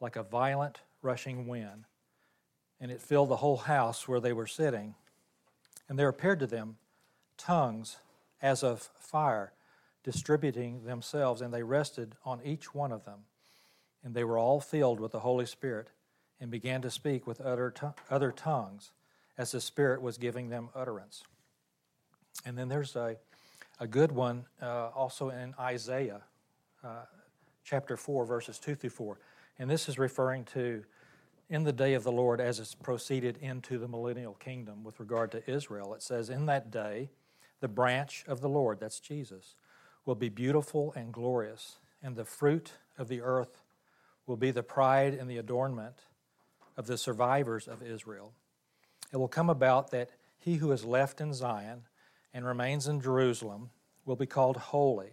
like a violent rushing wind, and it filled the whole house where they were sitting. And there appeared to them tongues as of fire, distributing themselves, and they rested on each one of them. And they were all filled with the Holy Spirit and began to speak with other, other tongues as the Spirit was giving them utterance. And then there's a, a good one uh, also in Isaiah uh, chapter 4, verses 2 through 4. And this is referring to in the day of the Lord as it's proceeded into the millennial kingdom with regard to Israel. It says, In that day, the branch of the Lord, that's Jesus, will be beautiful and glorious, and the fruit of the earth will be the pride and the adornment of the survivors of Israel. It will come about that he who is left in Zion and remains in Jerusalem will be called holy,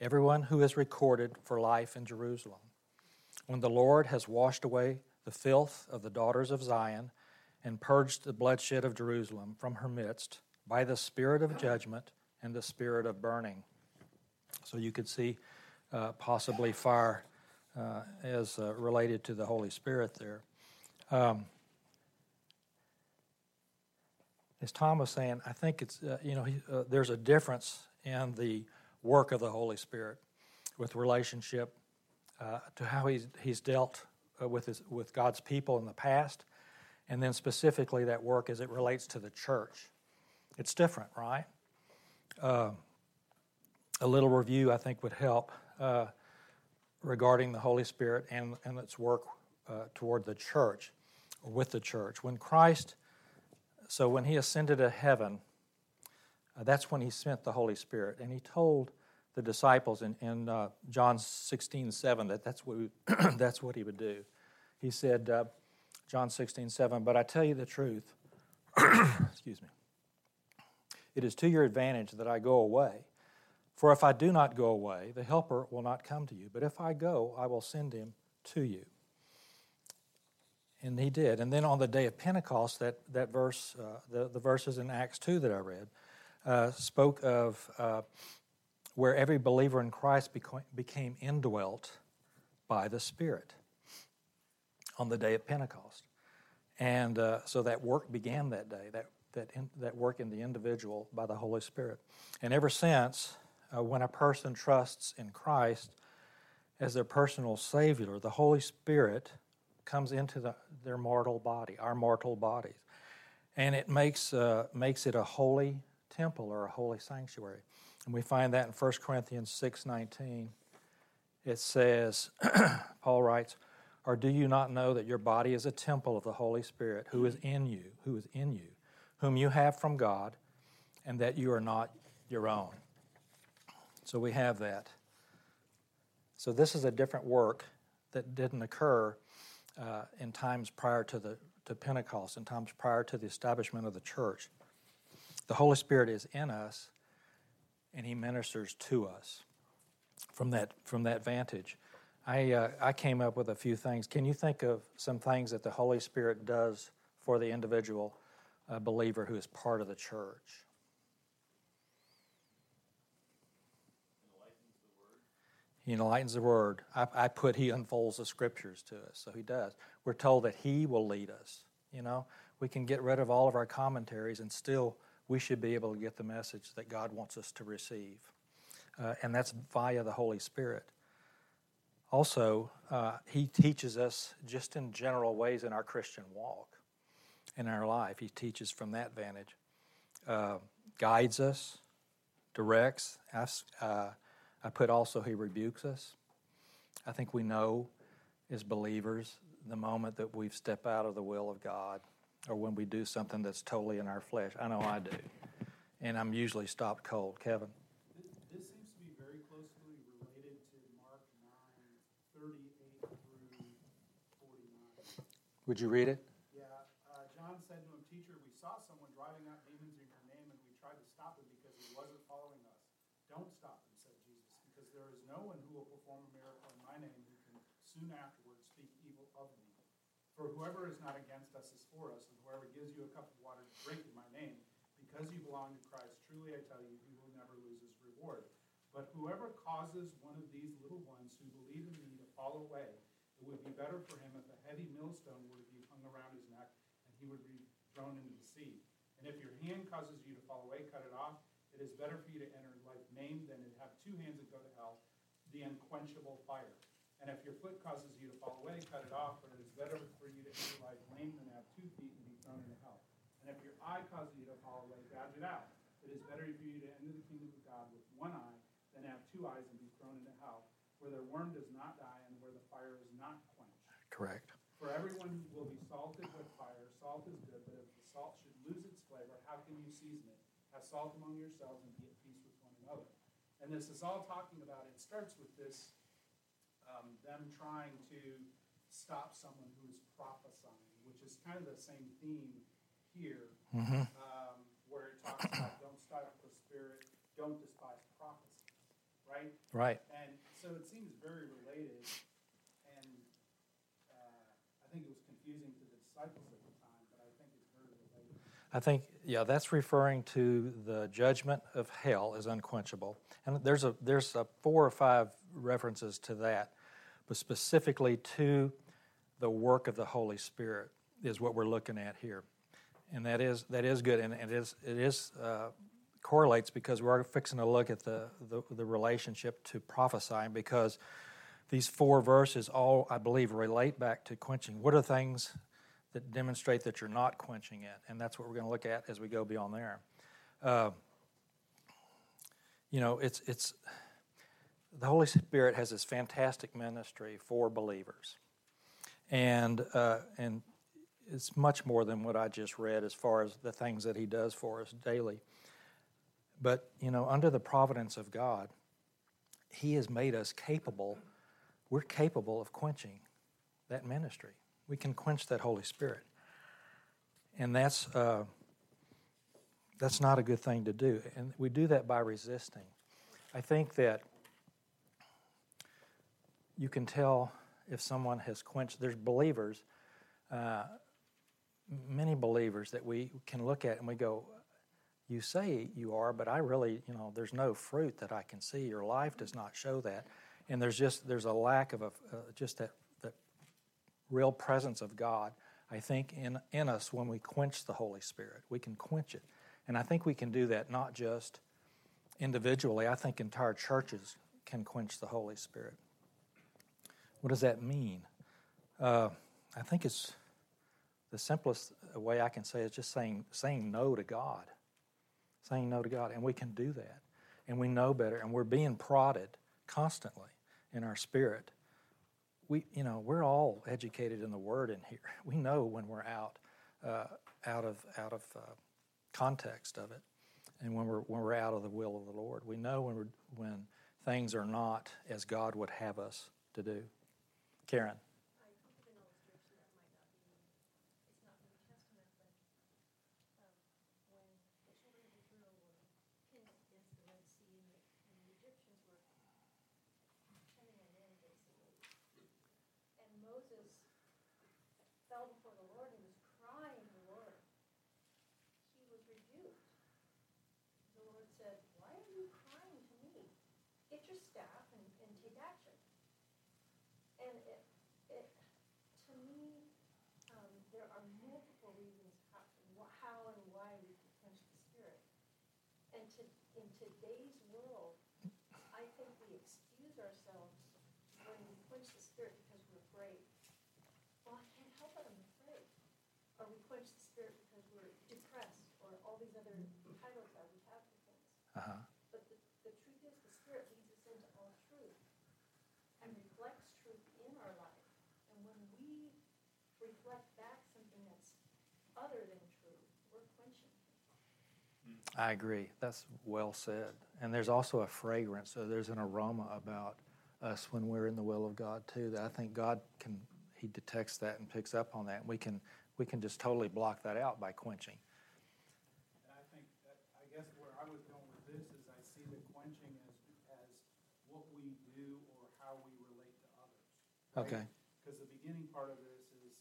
everyone who is recorded for life in Jerusalem. When the Lord has washed away the filth of the daughters of Zion and purged the bloodshed of Jerusalem from her midst, by the spirit of judgment and the spirit of burning. So you could see uh, possibly fire uh, as uh, related to the Holy Spirit there. Um, as Tom was saying, I think it's, uh, you know, he, uh, there's a difference in the work of the Holy Spirit with relationship uh, to how he's, he's dealt with, his, with God's people in the past, and then specifically that work as it relates to the church. It's different, right? Uh, a little review, I think, would help uh, regarding the Holy Spirit and, and its work uh, toward the church with the church. When Christ, so when he ascended to heaven, uh, that's when he sent the Holy Spirit. And he told the disciples in, in uh, John 16, 7 that that's what, we, that's what he would do. He said, uh, John 16, 7, but I tell you the truth. Excuse me. It is to your advantage that I go away. For if I do not go away, the Helper will not come to you. But if I go, I will send him to you. And he did. And then on the day of Pentecost, that, that verse, uh, the, the verses in Acts 2 that I read, uh, spoke of uh, where every believer in Christ beca- became indwelt by the Spirit on the day of Pentecost. And uh, so that work began that day. That that, in, that work in the individual by the Holy Spirit. And ever since, uh, when a person trusts in Christ as their personal Savior, the Holy Spirit comes into the, their mortal body, our mortal bodies. And it makes, uh, makes it a holy temple or a holy sanctuary. And we find that in 1 Corinthians 6.19. It says, Paul writes, Or do you not know that your body is a temple of the Holy Spirit who is in you, who is in you, whom you have from God, and that you are not your own. So we have that. So this is a different work that didn't occur uh, in times prior to the to Pentecost, in times prior to the establishment of the church. The Holy Spirit is in us, and He ministers to us from that from that vantage. I uh, I came up with a few things. Can you think of some things that the Holy Spirit does for the individual a believer who is part of the church. He enlightens the word. I, I, put he unfolds the scriptures to us, so he does. We're told that he will lead us. You know, we can get rid of all of our commentaries and still we should be able to get the message that God wants us to receive. Uh, and that's via the Holy Spirit. Also, uh, He teaches us just in general ways in our Christian walk, in our life. He teaches from that vantage, uh, guides us, directs. Uh, I put also, He rebukes us. I think we know as believers the moment that we've stepped out of the will of God or when we do something that's totally in our flesh. I know I do. And I'm usually stopped cold. Kevin? This, seems to be very closely related to Mark 9 38 through 49. Would you read it? Yeah. Uh, John said to him, Teacher, we saw someone driving out demons in your name, and we tried to stop him because he wasn't following us. Don't stop him, said Jesus, because there is no one who will perform a miracle in my name who can soon afterwards speak evil of me. For whoever is not against us is for us, and whoever gives you a cup of water to drink in my name, because you belong to Christ, truly I tell you, he will never lose his reward. But whoever causes one of these little ones who believe in me to fall away, it would be better for him if a heavy millstone were to be hung around his neck and he would be thrown into the sea. And if your hand causes you to fall away, cut it off. It is better for you to enter life maimed than to have two hands and go to hell, the unquenchable fire. And if your foot causes you to fall away, cut it off, for it is better for you to enter life lame than have two feet and be thrown into hell. And if your eye causes you to fall away, gouge it out. It is better for you to enter the kingdom of God with one eye than have two eyes and be thrown into hell, where their worm does not die and where the fire is not quenched. Correct. For everyone who will be salted with fire. Salt is good, but if the salt should lose its flavor, how can you season it? Have salt among yourselves and be at peace with one another. And this is all talking about, it starts with this um, them trying to stop someone who is prophesying, which is kind of the same theme here, mm-hmm. um, where it talks about don't stop the spirit, don't despise prophecy, right? Right. And so it seems very related, and uh, I think it was confusing to the disciples at the time, but I think it's very related. I think, yeah, that's referring to the judgment of hell as unquenchable. And there's a there's a four or five references to that but specifically to the work of the Holy Spirit is what we're looking at here, and that is that is good, and it is it is uh, correlates because we're fixing to look at the, the the relationship to prophesying because these four verses all I believe relate back to quenching. What are things that demonstrate that you're not quenching it, and that's what we're going to look at as we go beyond there. Uh, you know, it's it's the Holy Spirit has this fantastic ministry for believers. And, uh, and it's much more than what I just read as far as the things that He does for us daily. But, you know, under the providence of God, He has made us capable, we're capable of quenching that ministry. We can quench that Holy Spirit. And that's, uh, that's not a good thing to do. And we do that by resisting. I think that you can tell if someone has quenched. There's believers, uh, many believers that we can look at and we go, You say you are, but I really, you know, there's no fruit that I can see. Your life does not show that. And there's just, there's a lack of a, uh, just that, that real presence of God, I think, in, in us when we quench the Holy Spirit. We can quench it. And I think we can do that not just individually, I think entire churches can quench the Holy Spirit. What does that mean? Uh, I think it's the simplest way I can say is just saying saying no to God, saying no to God, and we can do that, and we know better, and we're being prodded constantly in our spirit. We, you know, we're all educated in the Word in here. We know when we're out, uh, out of out of uh, context of it, and when we're when we're out of the will of the Lord. We know when when things are not as God would have us to do. Karen. there are multiple reasons how, how and why we can quench the spirit. today's world, I think we excuse ourselves when we quench the spirit because we're afraid. Well, I can't help it, I'm afraid. Or we quench the spirit because we're depressed, or all these other titles that we have for things. Uh-huh. But the, the truth is, the spirit leads us into all truth and reflects truth in our life. And when we reflect back something that's other than true, we're quenching it. I agree. That's well said. And there's also a fragrance, so there's an aroma about us when we're in the will of God too. That I think God can He detects that and picks up on that. And we can we can just totally block that out by quenching. And I think, that, I guess where I was going with this is I see the quenching as, as what we do or how we relate to others. right? Okay. Because the beginning part of this is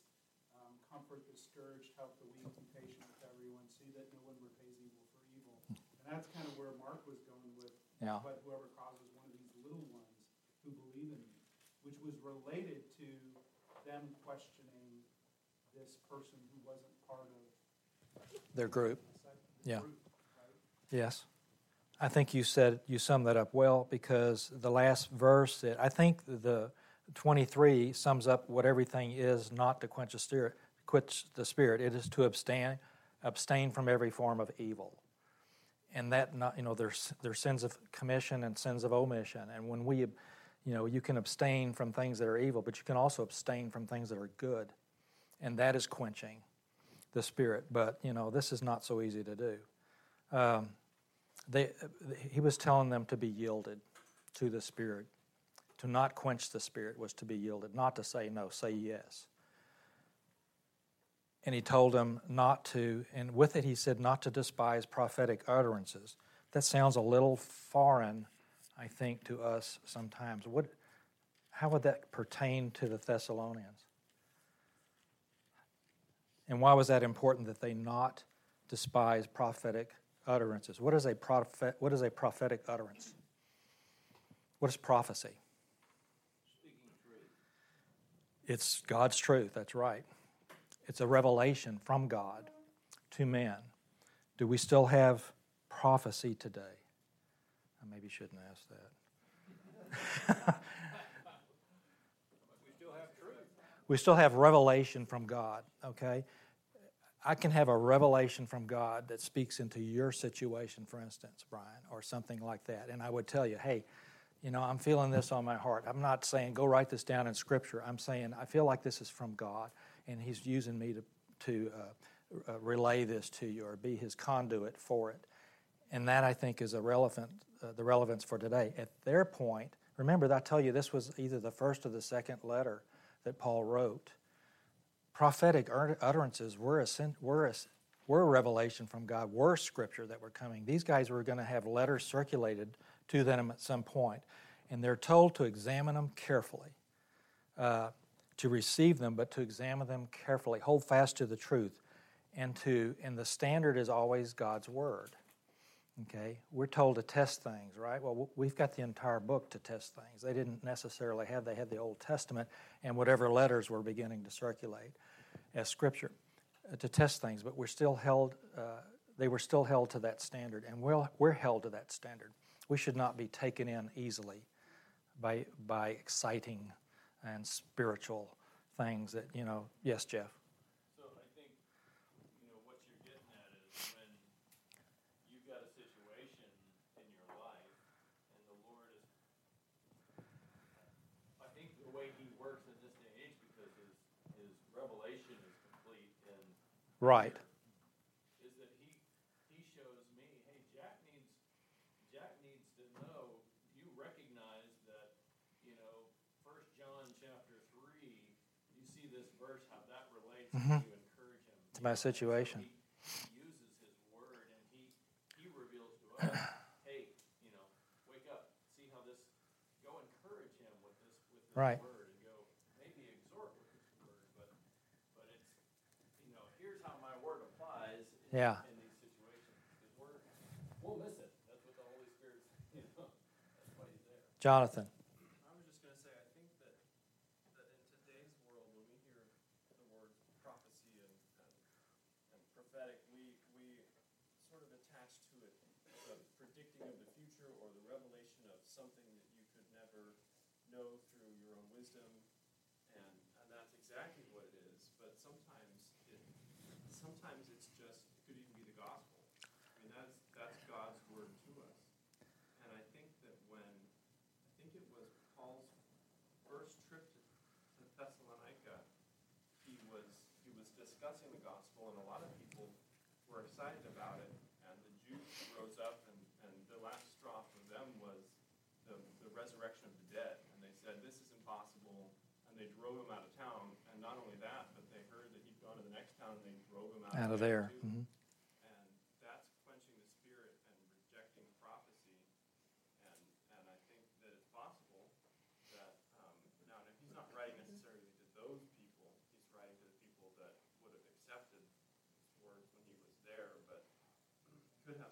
um, comfort the scourged, help the weak, be patient with everyone, see that no one repays evil evil. And that's kind of where Mark was going with, Yeah. but whoever causes one of these little ones who believe in me, which was related to them questioning this person who wasn't part of Their group. the Yeah. group, right? Yes. I think you said you summed that up well because the last verse that I think the 23 sums up what everything is not to quench the spirit, quench the spirit. It is to abstain abstain from every form of evil. And that not you know there's there's sins of commission and sins of omission. And when we you know you can abstain from things that are evil, but you can also abstain from things that are good. And that is quenching the spirit. But you know this is not so easy to do. Um, they, he was telling them to be yielded to the Spirit. To not quench the Spirit was to be yielded, not to say no, say yes. And he told them not to, and with it he said not to despise prophetic utterances. That sounds a little foreign, I think, to us sometimes. What, how would that pertain to the Thessalonians? And why was that important that they not despise prophetic utterances? What is a prophet, what is a prophetic utterance? What is prophecy? Speaking truth. It's God's truth, that's right. It's a revelation from God to men. Do we still have prophecy today? I maybe shouldn't ask that. We, still have truth. we still have revelation from God, okay? I can have a revelation from God that speaks into your situation, for instance, Brian, or something like that. And I would tell you, hey, you know, I'm feeling this on my heart. I'm not saying go write this down in Scripture. I'm saying I feel like this is from God, and He's using me to, to uh, uh, relay this to you or be His conduit for it. And that, I think, is a relevant, uh, the relevance for today. At their point, remember, that I tell you, this was either the first or the second letter that Paul wrote prophetic utterances were a, were a, were a revelation from God, were scripture that were coming. These guys were going to have letters circulated to them at some point, and they're told to examine them carefully, uh, to receive them, but to examine them carefully, hold fast to the truth, and to and the standard is always God's word. Okay, we're told to test things, right? Well, we've got the entire book to test things. They didn't necessarily have; they had the Old Testament and whatever letters were beginning to circulate as Scripture uh, to test things. But we're still held; uh, they were still held to that standard, and we're we're held to that standard. We should not be taken in easily by by exciting and spiritual things that you know. Yes, Jeff. Right. Is that he he shows me, hey, Jack needs Jack needs to know. You recognize that, you know, First John chapter three. You see this verse how that relates. Mhm. You encourage him To my situation. He, he uses his word and he he reveals to us, hey, you know, wake up, see how this. Go encourage him with this with this Right. word and go maybe exhort with this word, but but it's you know here's how my word applies in, Yeah. in these situations because we're we'll miss it. That's what the Holy Spirit's you know that's why he's there. Jonathan. I was just going to say, I think that, that in today's world, when we hear the words prophecy and, and, and prophetic, we, we sort of attach to it the predicting of the something that you could never know through your own wisdom, and, and that's exactly what it is. But sometimes it, sometimes it's just, it could even be the gospel. I mean, that's, that's God's word to us. And I think that when, I think it was Paul's first trip to, to Thessalonica, he was, he was discussing the gospel, and a lot of people were excited about it. And the Jews rose up, and, and the last straw for them was the, the resurrection of the dead. And they said, This is impossible. And they drove him out of town. And not only that, but they heard that he'd gone to the next town, and they drove him out, Out of there. too. Mhm. And that's quenching the spirit and rejecting prophecy. And, and I think that it's possible that, um, now, and he's not writing necessarily to those people, he's writing to the people that would have accepted his words when he was there, but could have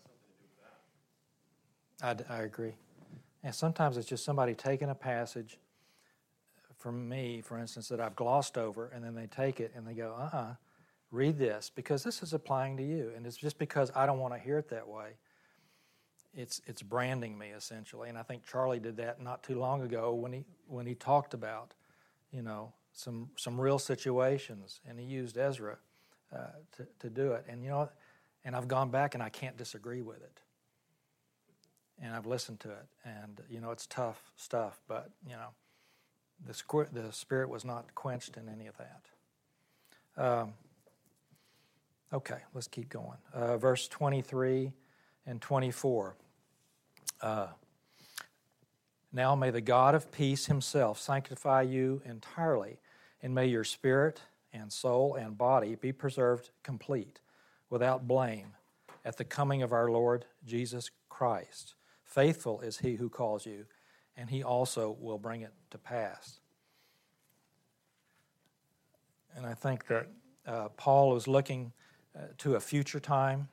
something to do with that. I, d- I agree. And sometimes it's just somebody taking a passage from me, for instance, that I've glossed over, and then they take it and they go, uh uh read this because this is applying to you. And it's just because I don't want to hear it that way. It's, it's branding me essentially. And I think Charlie did that not too long ago when he, when he talked about, you know, some, some real situations. And he used Ezra uh, to, to do it. And, you know, and I've gone back and I can't disagree with it and I've listened to it, and you know it's tough stuff, but you know the the spirit was not quenched in any of that. Um, okay, let's keep going. Uh, verse twenty three and twenty four. Uh, now may the God of peace Himself sanctify you entirely, and may your spirit and soul and body be preserved complete, without blame, at the coming of our Lord Jesus Christ. Faithful is he who calls you, and he also will bring it to pass. And I think that uh, Paul is looking uh, to a future time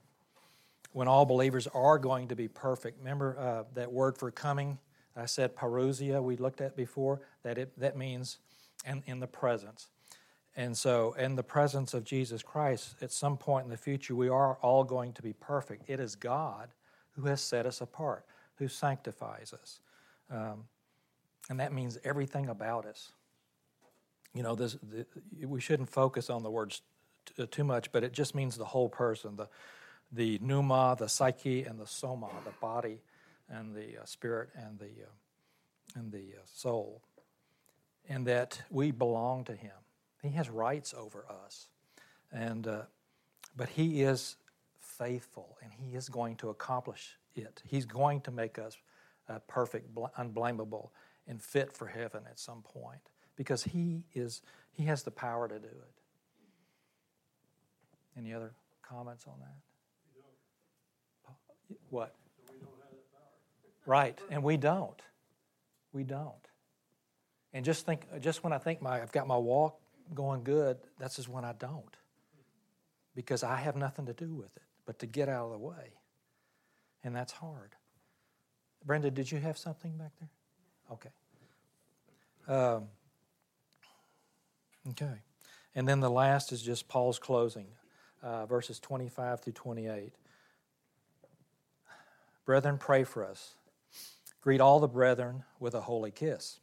when all believers are going to be perfect. Remember uh, that word for coming? I said parousia, we looked at before, that, it, that means in, in the presence. And so, in the presence of Jesus Christ, at some point in the future, we are all going to be perfect. It is God who has set us apart, who sanctifies us. Um, and that means everything about us. You know, this, the, we shouldn't focus on the words t- too much, but it just means the whole person the, the pneuma, the psyche, and the soma, the body, and the uh, spirit, and the, uh, and the uh, soul. And that we belong to Him. He has rights over us. And, uh, but He is faithful, and He is going to accomplish it. He's going to make us uh, perfect, bl- unblameable, and fit for heaven at some point because He is He has the power to do it. Any other comments on that? What? Right, and we don't. We don't. And just think, just when I think my I've got my walk going good, that's just when I don't, because I have nothing to do with it but to get out of the way, and that's hard. Brenda, did you have something back there? Okay. Um, okay. And then the last is just Paul's closing, uh, verses 25 through 28. Brethren, pray for us. Greet all the brethren with a holy kiss.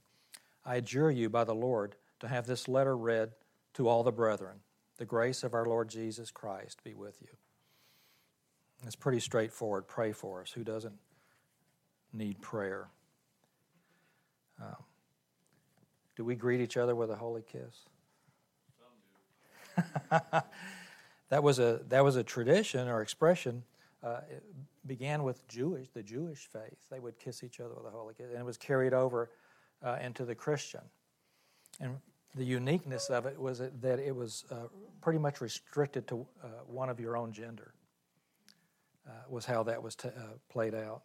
I adjure you by the Lord to have this letter read to all the brethren. The grace of our Lord Jesus Christ be with you. It's pretty straightforward. Pray for us. Who doesn't need prayer? Um, do we greet each other with a holy kiss? that was a that was a tradition or expression. Uh, it began with Jewish the Jewish faith. They would kiss each other with a holy kiss, and it was carried over uh, into the Christian. And the uniqueness of it was that it was uh, pretty much restricted to uh, one of your own gender. Uh, was how that was t- uh, played out.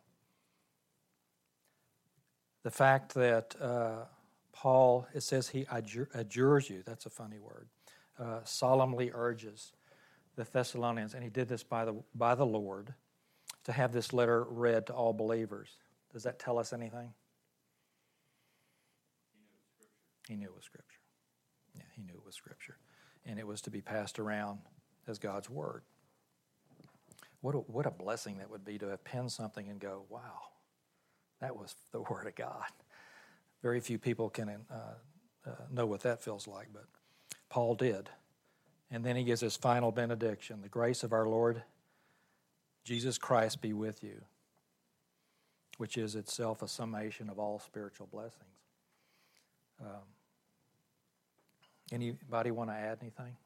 The fact that Paul, it says he adjures you, that's a funny word, solemnly urges the Thessalonians, and he did this by the, by the Lord, to have this letter read to all believers. Does that tell us anything? He knew it was Scripture. Yeah, he knew it was Scripture. And it was to be passed around as God's Word. What a, what a blessing that would be to have penned something and go, wow, That was the Word of God. Very few people can uh, uh, know what that feels like, but Paul did. And then he gives his final benediction The grace of our Lord Jesus Christ be with you, which is itself a summation of all spiritual blessings. Um, anybody want to add anything?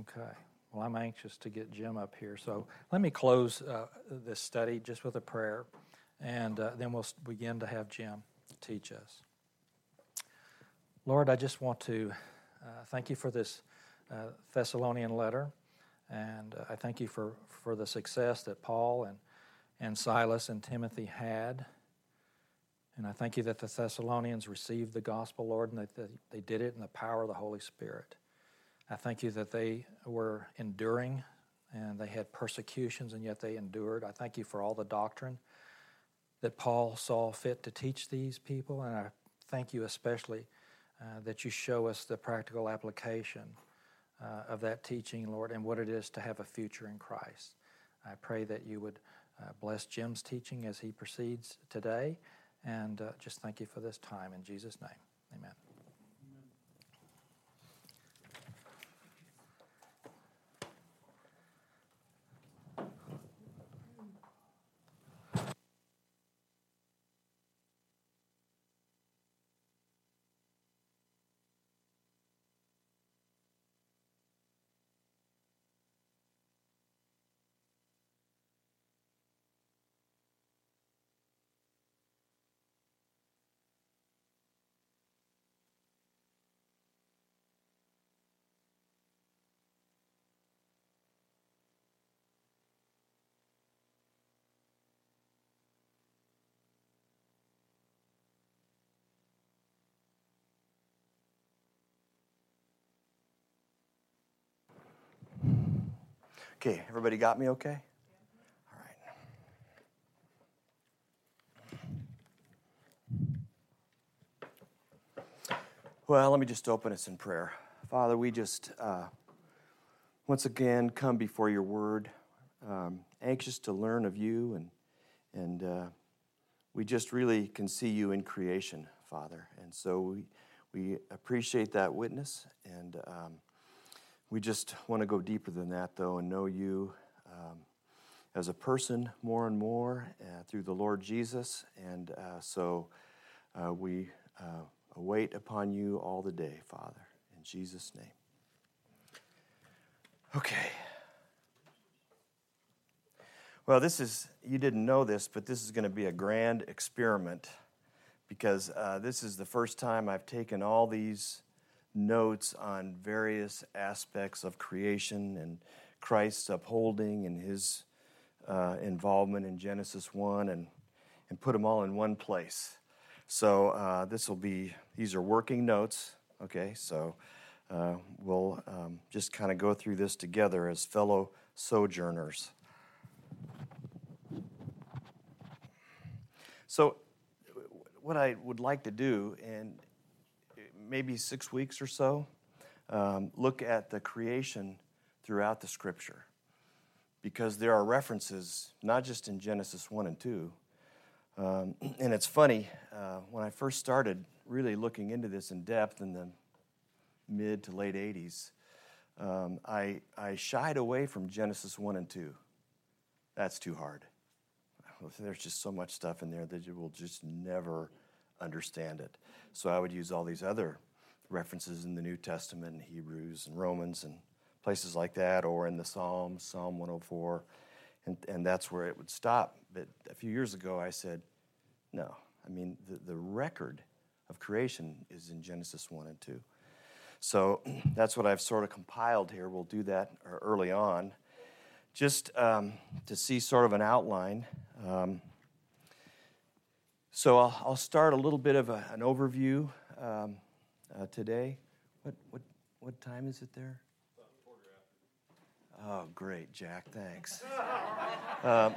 Okay. Well, I'm anxious to get Jim up here. So let me close uh, this study just with a prayer, and uh, then we'll begin to have Jim teach us. Lord, I just want to uh, thank you for this uh, Thessalonian letter, and uh, I thank you for, for the success that Paul and, and Silas and Timothy had. And I thank you that the Thessalonians received the gospel, Lord, and that they did it in the power of the Holy Spirit. I thank you that they were enduring and they had persecutions and yet they endured. I thank you for all the doctrine that Paul saw fit to teach these people, and I thank you especially uh, that you show us the practical application uh, of that teaching, Lord, and what it is to have a future in Christ. I pray that you would uh, bless Jim's teaching as he proceeds today, and uh, just thank you for this time. In Jesus' name, amen. Okay, everybody got me okay? All right. Well, let me just open us in prayer. Father, we just uh, once again come before your word, um, anxious to learn of you, and, and uh, we just really can see you in creation, Father. And so we, we appreciate that witness and. Um, we just want to go deeper than that, though, and know you um, as a person more and more uh, through the Lord Jesus. And uh, so uh, we uh, await upon you all the day, Father, in Jesus' name. Okay. Well, this is, you didn't know this, but this is going to be a grand experiment because uh, this is the first time I've taken all these notes on various aspects of creation and Christ's upholding and his uh, involvement in Genesis 1 and, and put them all in one place. So uh, this will be, these are working notes, okay? So uh, we'll um, just kind of go through this together as fellow sojourners. So, what I would like to do, and maybe six weeks or so, um, look at the creation throughout the scripture. Because there are references, not just in Genesis 1 and 2. Um, and it's funny, uh, when I first started really looking into this in depth in the mid to late 80s, um, I, I shied away from Genesis 1 and 2. That's too hard. There's just so much stuff in there that you will just never understand it. So I would use all these other references in the New Testament, Hebrews and Romans and places like that, or in the Psalms, Psalm 104, and, and that's where it would stop. But a few years ago, I said, no. I mean, the, the record of creation is in Genesis 1 and 2. So that's what I've sort of compiled here. We'll do that early on, just um, to see sort of an outline. Um, so I'll, I'll, start a little bit of a, an overview um, uh, today. What, what, what time is it there? Oh, great, Jack. Thanks. um,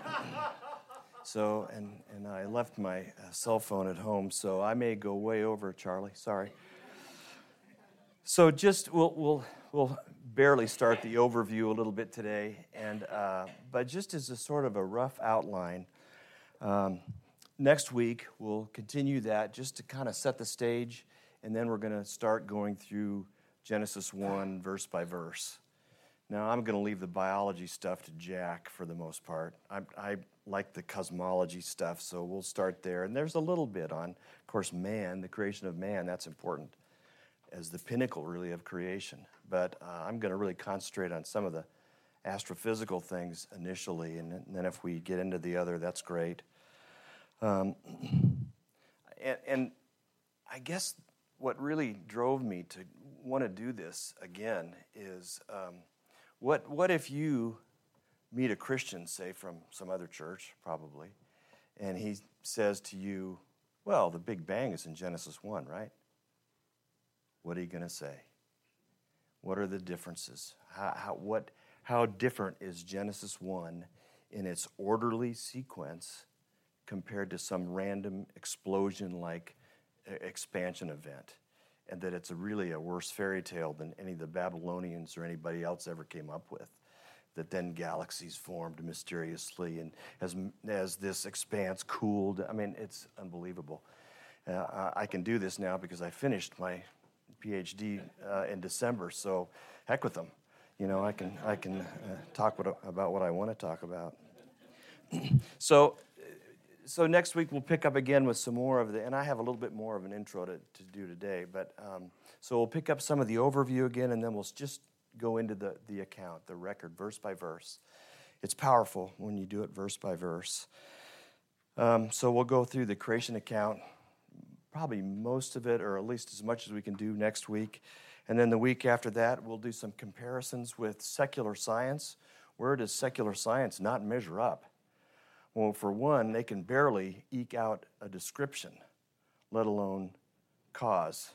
so, and, and I left my uh, cell phone at home, so I may go way over, Charlie. Sorry. So, just we'll, we'll, we'll barely start the overview a little bit today, and uh, but just as a sort of a rough outline, um, next week we'll continue that just to kind of set the stage, and then we're going to start going through Genesis one verse by verse. Now I'm going to leave the biology stuff to Jack for the most part. I, I like the cosmology stuff, so we'll start there. And there's a little bit on, of course, man, the creation of man. That's important as the pinnacle, really, of creation. But uh, I'm going to really concentrate on some of the astrophysical things initially, and then if we get into the other, that's great. Um, and, and I guess what really drove me to want to do this again is um, what, what if you meet a Christian, say from some other church, probably, and he says to you, Well, the Big Bang is in Genesis 1, right? What are you going to say? What are the differences? How, how, what, how different is Genesis 1 in its orderly sequence compared to some random explosion like expansion event? And that it's a really a worse fairy tale than any of the Babylonians or anybody else ever came up with. That then galaxies formed mysteriously, and as, as this expanse cooled, I mean, it's unbelievable. Uh, I can do this now because I finished my PhD uh, in December, so heck with them. You know, I can, I can uh, talk what, about what I want to talk about. so, so next week we'll pick up again with some more of the, and I have a little bit more of an intro to, to do today, but um, so we'll pick up some of the overview again, and then we'll just go into the, the account, the record, verse by verse. It's powerful when you do it verse by verse. Um, so we'll go through the creation account, probably most of it, or at least as much as we can do next week. And then the week after that, we'll do some comparisons with secular science. Where does secular science not measure up? Well, for one, they can barely eke out a description, let alone cause.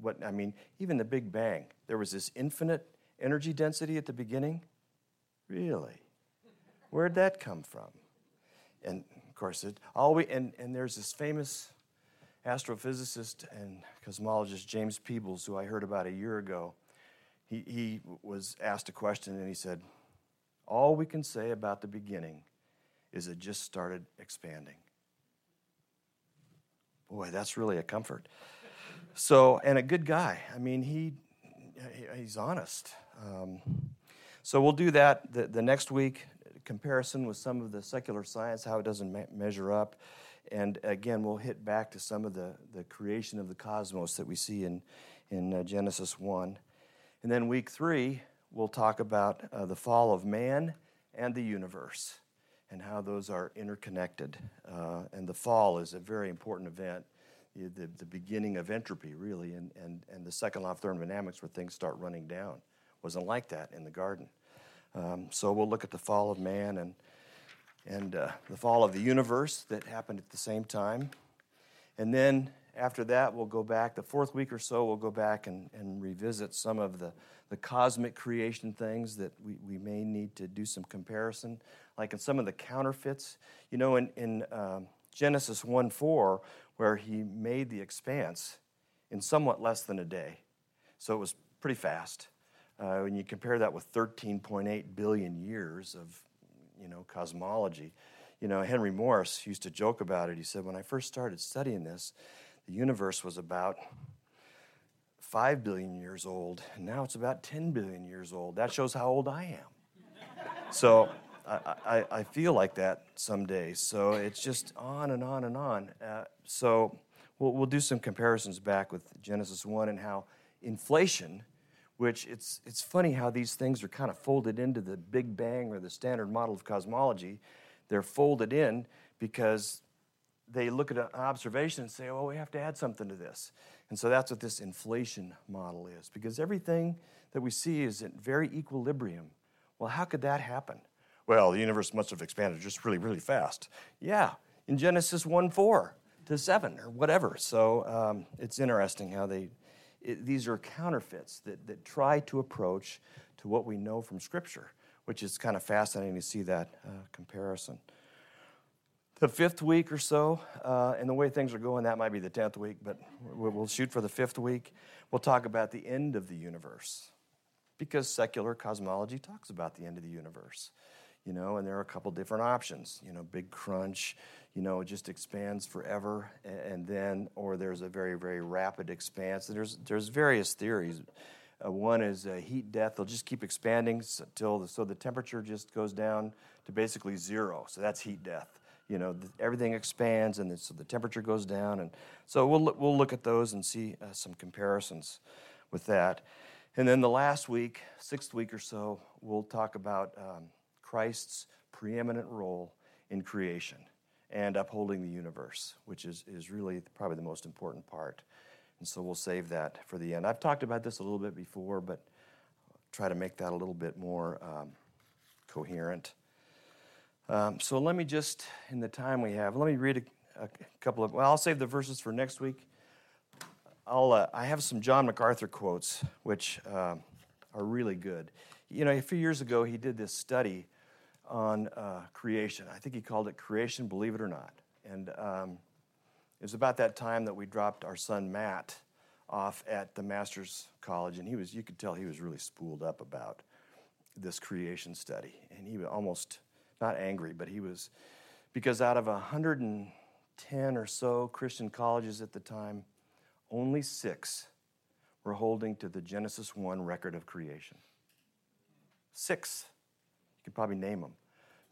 What I mean, even the Big Bang, there was this infinite energy density at the beginning. Really? Where'd that come from? And of course, it always and, and there's this famous astrophysicist and cosmologist James Peebles, who I heard about a year ago, he, he was asked a question and he said, All we can say about the beginning is it just started expanding. Boy, that's really a comfort. So, and a good guy. I mean, he, he's honest. Um, so we'll do that the, the next week, comparison with some of the secular science, how it doesn't me- measure up. And again, we'll hit back to some of the, the creation of the cosmos that we see in, in uh, Genesis 1. And then week three, we'll talk about uh, the fall of man and the universe and how those are interconnected. Uh, and the fall is a very important event, the, the beginning of entropy, really, and, and, and the second law of thermodynamics where things start running down. Wasn't like that in the garden. Um, so we'll look at the fall of man and and uh, the fall of the universe that happened at the same time. And then after that, we'll go back, the fourth week or so, we'll go back and, and revisit some of the, the cosmic creation things that we, we may need to do some comparison, like in some of the counterfeits. You know, in, in um, Genesis 1 4, where he made the expanse in somewhat less than a day. So it was pretty fast. Uh, when you compare that with 13.8 billion years of you know, cosmology. You know, Henry Morris used to joke about it. He said, When I first started studying this, the universe was about 5 billion years old, and now it's about 10 billion years old. That shows how old I am. so I, I, I, feel like that some days. So it's just on and on and on. Uh, so we'll, we'll do some comparisons back with Genesis 1 and how inflation which it's, it's funny how these things are kind of folded into the Big Bang or the standard model of cosmology. They're folded in because they look at an observation and say, oh, we have to add something to this. And so that's what this inflation model is, because everything that we see is in very equilibrium. Well, how could that happen? Well, the universe must have expanded just really, really fast. Yeah, in Genesis 1 4 to 7 or whatever. So um, it's interesting how they it, these are counterfeits that, that try to approach to what we know from Scripture, which is kind of fascinating to see that uh, comparison. The fifth week or so, uh, and the way things are going, that might be the tenth week, but we'll shoot for the fifth week. We'll talk about the end of the universe. because secular cosmology talks about the end of the universe. You know, and there are a couple different options. You know, big crunch, you know, it just expands forever, and then, or there's a very, very rapid expanse. There's, there's various theories. Uh, one is uh, heat death. They'll just keep expanding until so the temperature just goes down to basically zero. So that's heat death. You know, the, everything expands, and the, so the temperature goes down. And so we'll we'll look at those and see uh, some comparisons with that. And then the last week, sixth week or so, we'll talk about um, Christ's preeminent role in creation and upholding the universe, which is, is really probably the most important part. And so we'll save that for the end. I've talked about this a little bit before, but I'll try to make that a little bit more um, coherent. Um, so let me just, in the time we have, let me read a, a couple of, well, I'll save the verses for next week. I'll, uh, I have some John MacArthur quotes, which uh, are really good. You know, a few years ago, he did this study on uh, creation. I think he called it Creation, Believe It or Not. And um, it was about that time that we dropped our son Matt off at the master's college, and he was, you could tell he was really spooled up about this creation study. And he was almost, not angry, but he was, because out of 110 or so Christian colleges at the time, only six were holding to the Genesis 1 record of creation. Six. Could probably name them.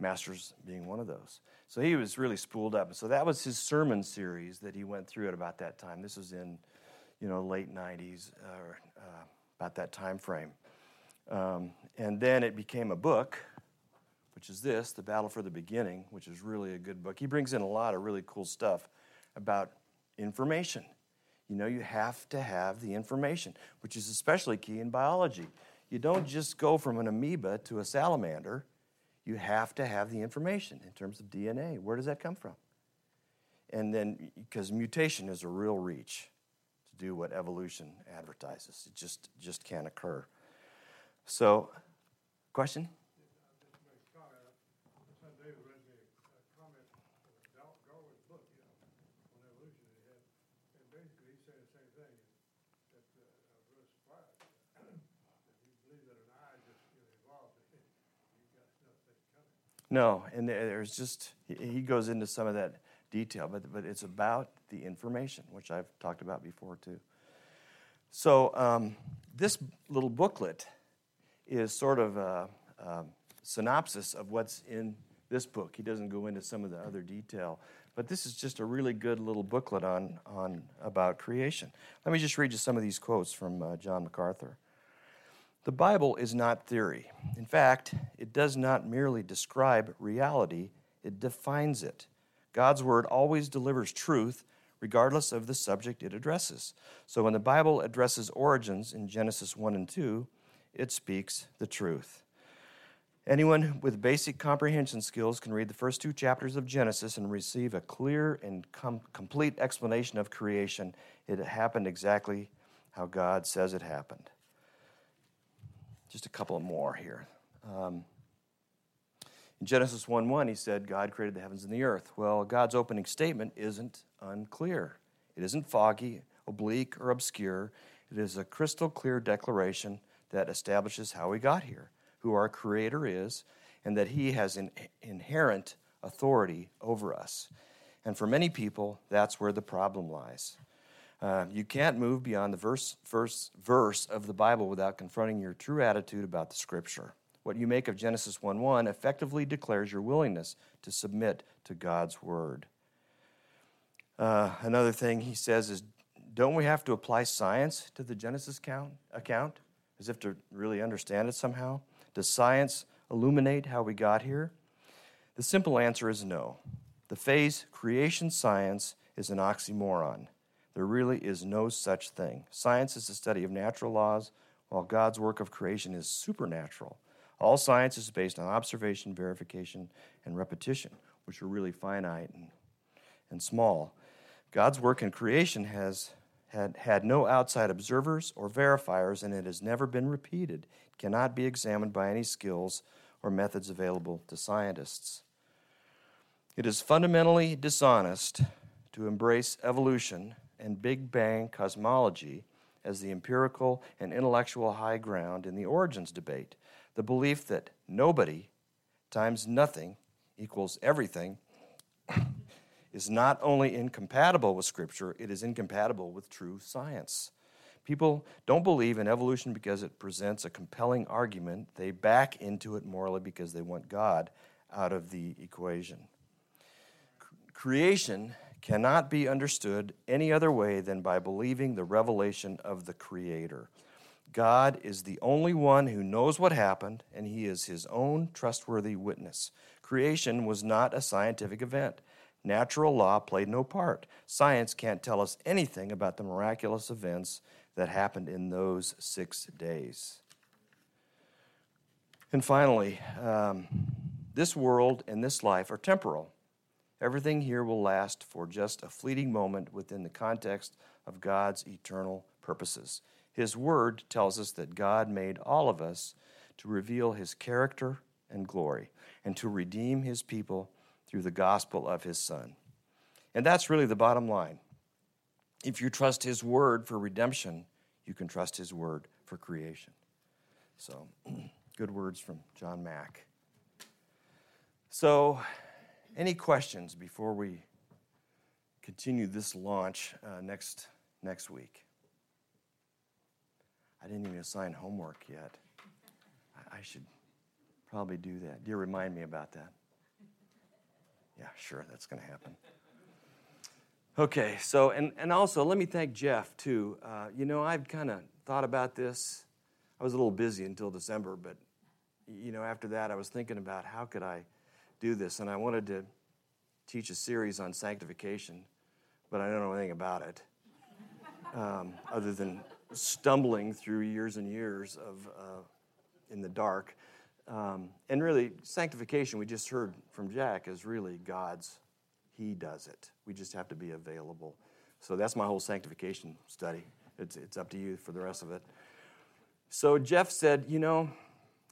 Masters being one of those. So he was really spooled up. So that was his sermon series that he went through at about that time. This was in, you know, late 90s or uh, about that time frame. Um, and then it became a book, which is this, The Battle for the Beginning, which is really a good book. He brings in a lot of really cool stuff about information. You know, you have to have the information, which is especially key in biology. You don't just go from an amoeba to a salamander you have to have the information in terms of DNA. Where does that come from? And then, because mutation is a real reach to do what evolution advertises, it just, just can't occur. So, question? No, and there's just, he goes into some of that detail, but, but it's about the information, which I've talked about before too. So, um, this little booklet is sort of a, a, synopsis of what's in this book. He doesn't go into some of the other detail, but this is just a really good little booklet on, on about creation. Let me just read you some of these quotes from uh, John MacArthur. The Bible is not theory. In fact, it does not merely describe reality, it defines it. God's Word always delivers truth regardless of the subject it addresses. So when the Bible addresses origins in Genesis 1 and 2, it speaks the truth. Anyone with basic comprehension skills can read the first two chapters of Genesis and receive a clear and com- complete explanation of creation. It happened exactly how God says it happened. Just a couple more here. Um, in Genesis 1 1, he said, God created the heavens and the earth. Well, God's opening statement isn't unclear, it isn't foggy, oblique, or obscure. It is a crystal clear declaration that establishes how we got here, who our Creator is, and that He has an inherent authority over us. And for many people, that's where the problem lies. Uh, you can't move beyond the verse, verse, verse of the Bible without confronting your true attitude about the Scripture. What you make of Genesis 1 1 effectively declares your willingness to submit to God's Word. Uh, another thing he says is don't we have to apply science to the Genesis count, account as if to really understand it somehow? Does science illuminate how we got here? The simple answer is no. The phase creation science is an oxymoron. There really is no such thing. Science is the study of natural laws, while God's work of creation is supernatural. All science is based on observation, verification, and repetition, which are really finite and, and small. God's work in creation has had, had no outside observers or verifiers, and it has never been repeated. It cannot be examined by any skills or methods available to scientists. It is fundamentally dishonest to embrace evolution and Big Bang cosmology as the empirical and intellectual high ground in the origins debate. The belief that nobody times nothing equals everything is not only incompatible with Scripture, it is incompatible with true science. People don't believe in evolution because it presents a compelling argument. They back into it morally because they want God out of the equation. Creation cannot be understood any other way than by believing the revelation of the Creator. God is the only one who knows what happened, and He is His own trustworthy witness. Creation was not a scientific event. Natural law played no part. Science can't tell us anything about the miraculous events that happened in those six days. And finally, um, this world and this life are temporal. Everything here will last for just a fleeting moment within the context of God's eternal purposes. His word tells us that God made all of us to reveal his character and glory and to redeem his people through the gospel of his Son. And that's really the bottom line. If you trust his word for redemption, you can trust his word for creation. So, good words from John Mack. So, any questions before we continue this launch uh, next, next week? I didn't even assign homework yet. I, I should probably do that. Do you remind me about that? Yeah, sure, that's going to happen. Okay, so, and, and also let me thank Jeff too. Uh, you know, I've kind of thought about this. I was a little busy until December, but, you know, after that I was thinking about how could I do this, and I wanted to teach a series on sanctification, but I don't know anything about it, um, other than stumbling through years and years of uh, in the dark. Um, and really, sanctification, we just heard from Jack, is really God's he does it. We just have to be available. So that's my whole sanctification study. It's, it's up to you for the rest of it. So Jeff said, You know,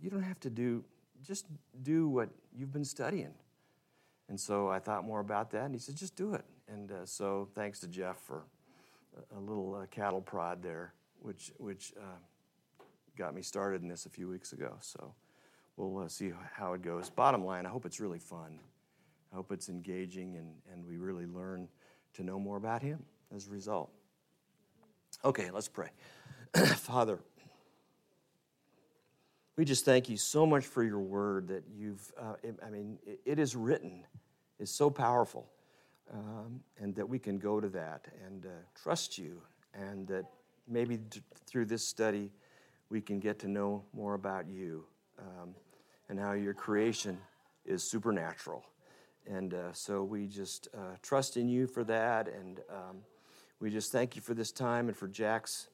you don't have to do, just do what you've been studying. And so I thought more about that, and he said, Just do it. And uh, so thanks to Jeff for a, little uh, cattle prod there, which, which uh, got me started in this a few weeks ago. So we'll uh, see how it goes. Bottom line, I hope it's really fun. I hope it's engaging and, and we really learn to know more about Him as a result. Okay, let's pray. Father, we just thank you so much for your word that you've, uh, I mean, it is written, is so powerful, um, and that we can go to that and uh, trust you, and that maybe t- through this study we can get to know more about you um, and how your creation is supernatural and uh, so we just uh, trust in you for that. And um, we just thank you for this time and for Jack's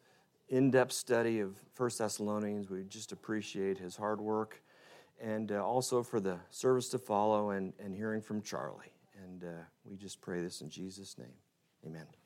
in depth study of First Thessalonians. We just appreciate his hard work and uh, also for the service to follow and, and hearing from Charlie. And uh, we just pray this in Jesus' name. Amen.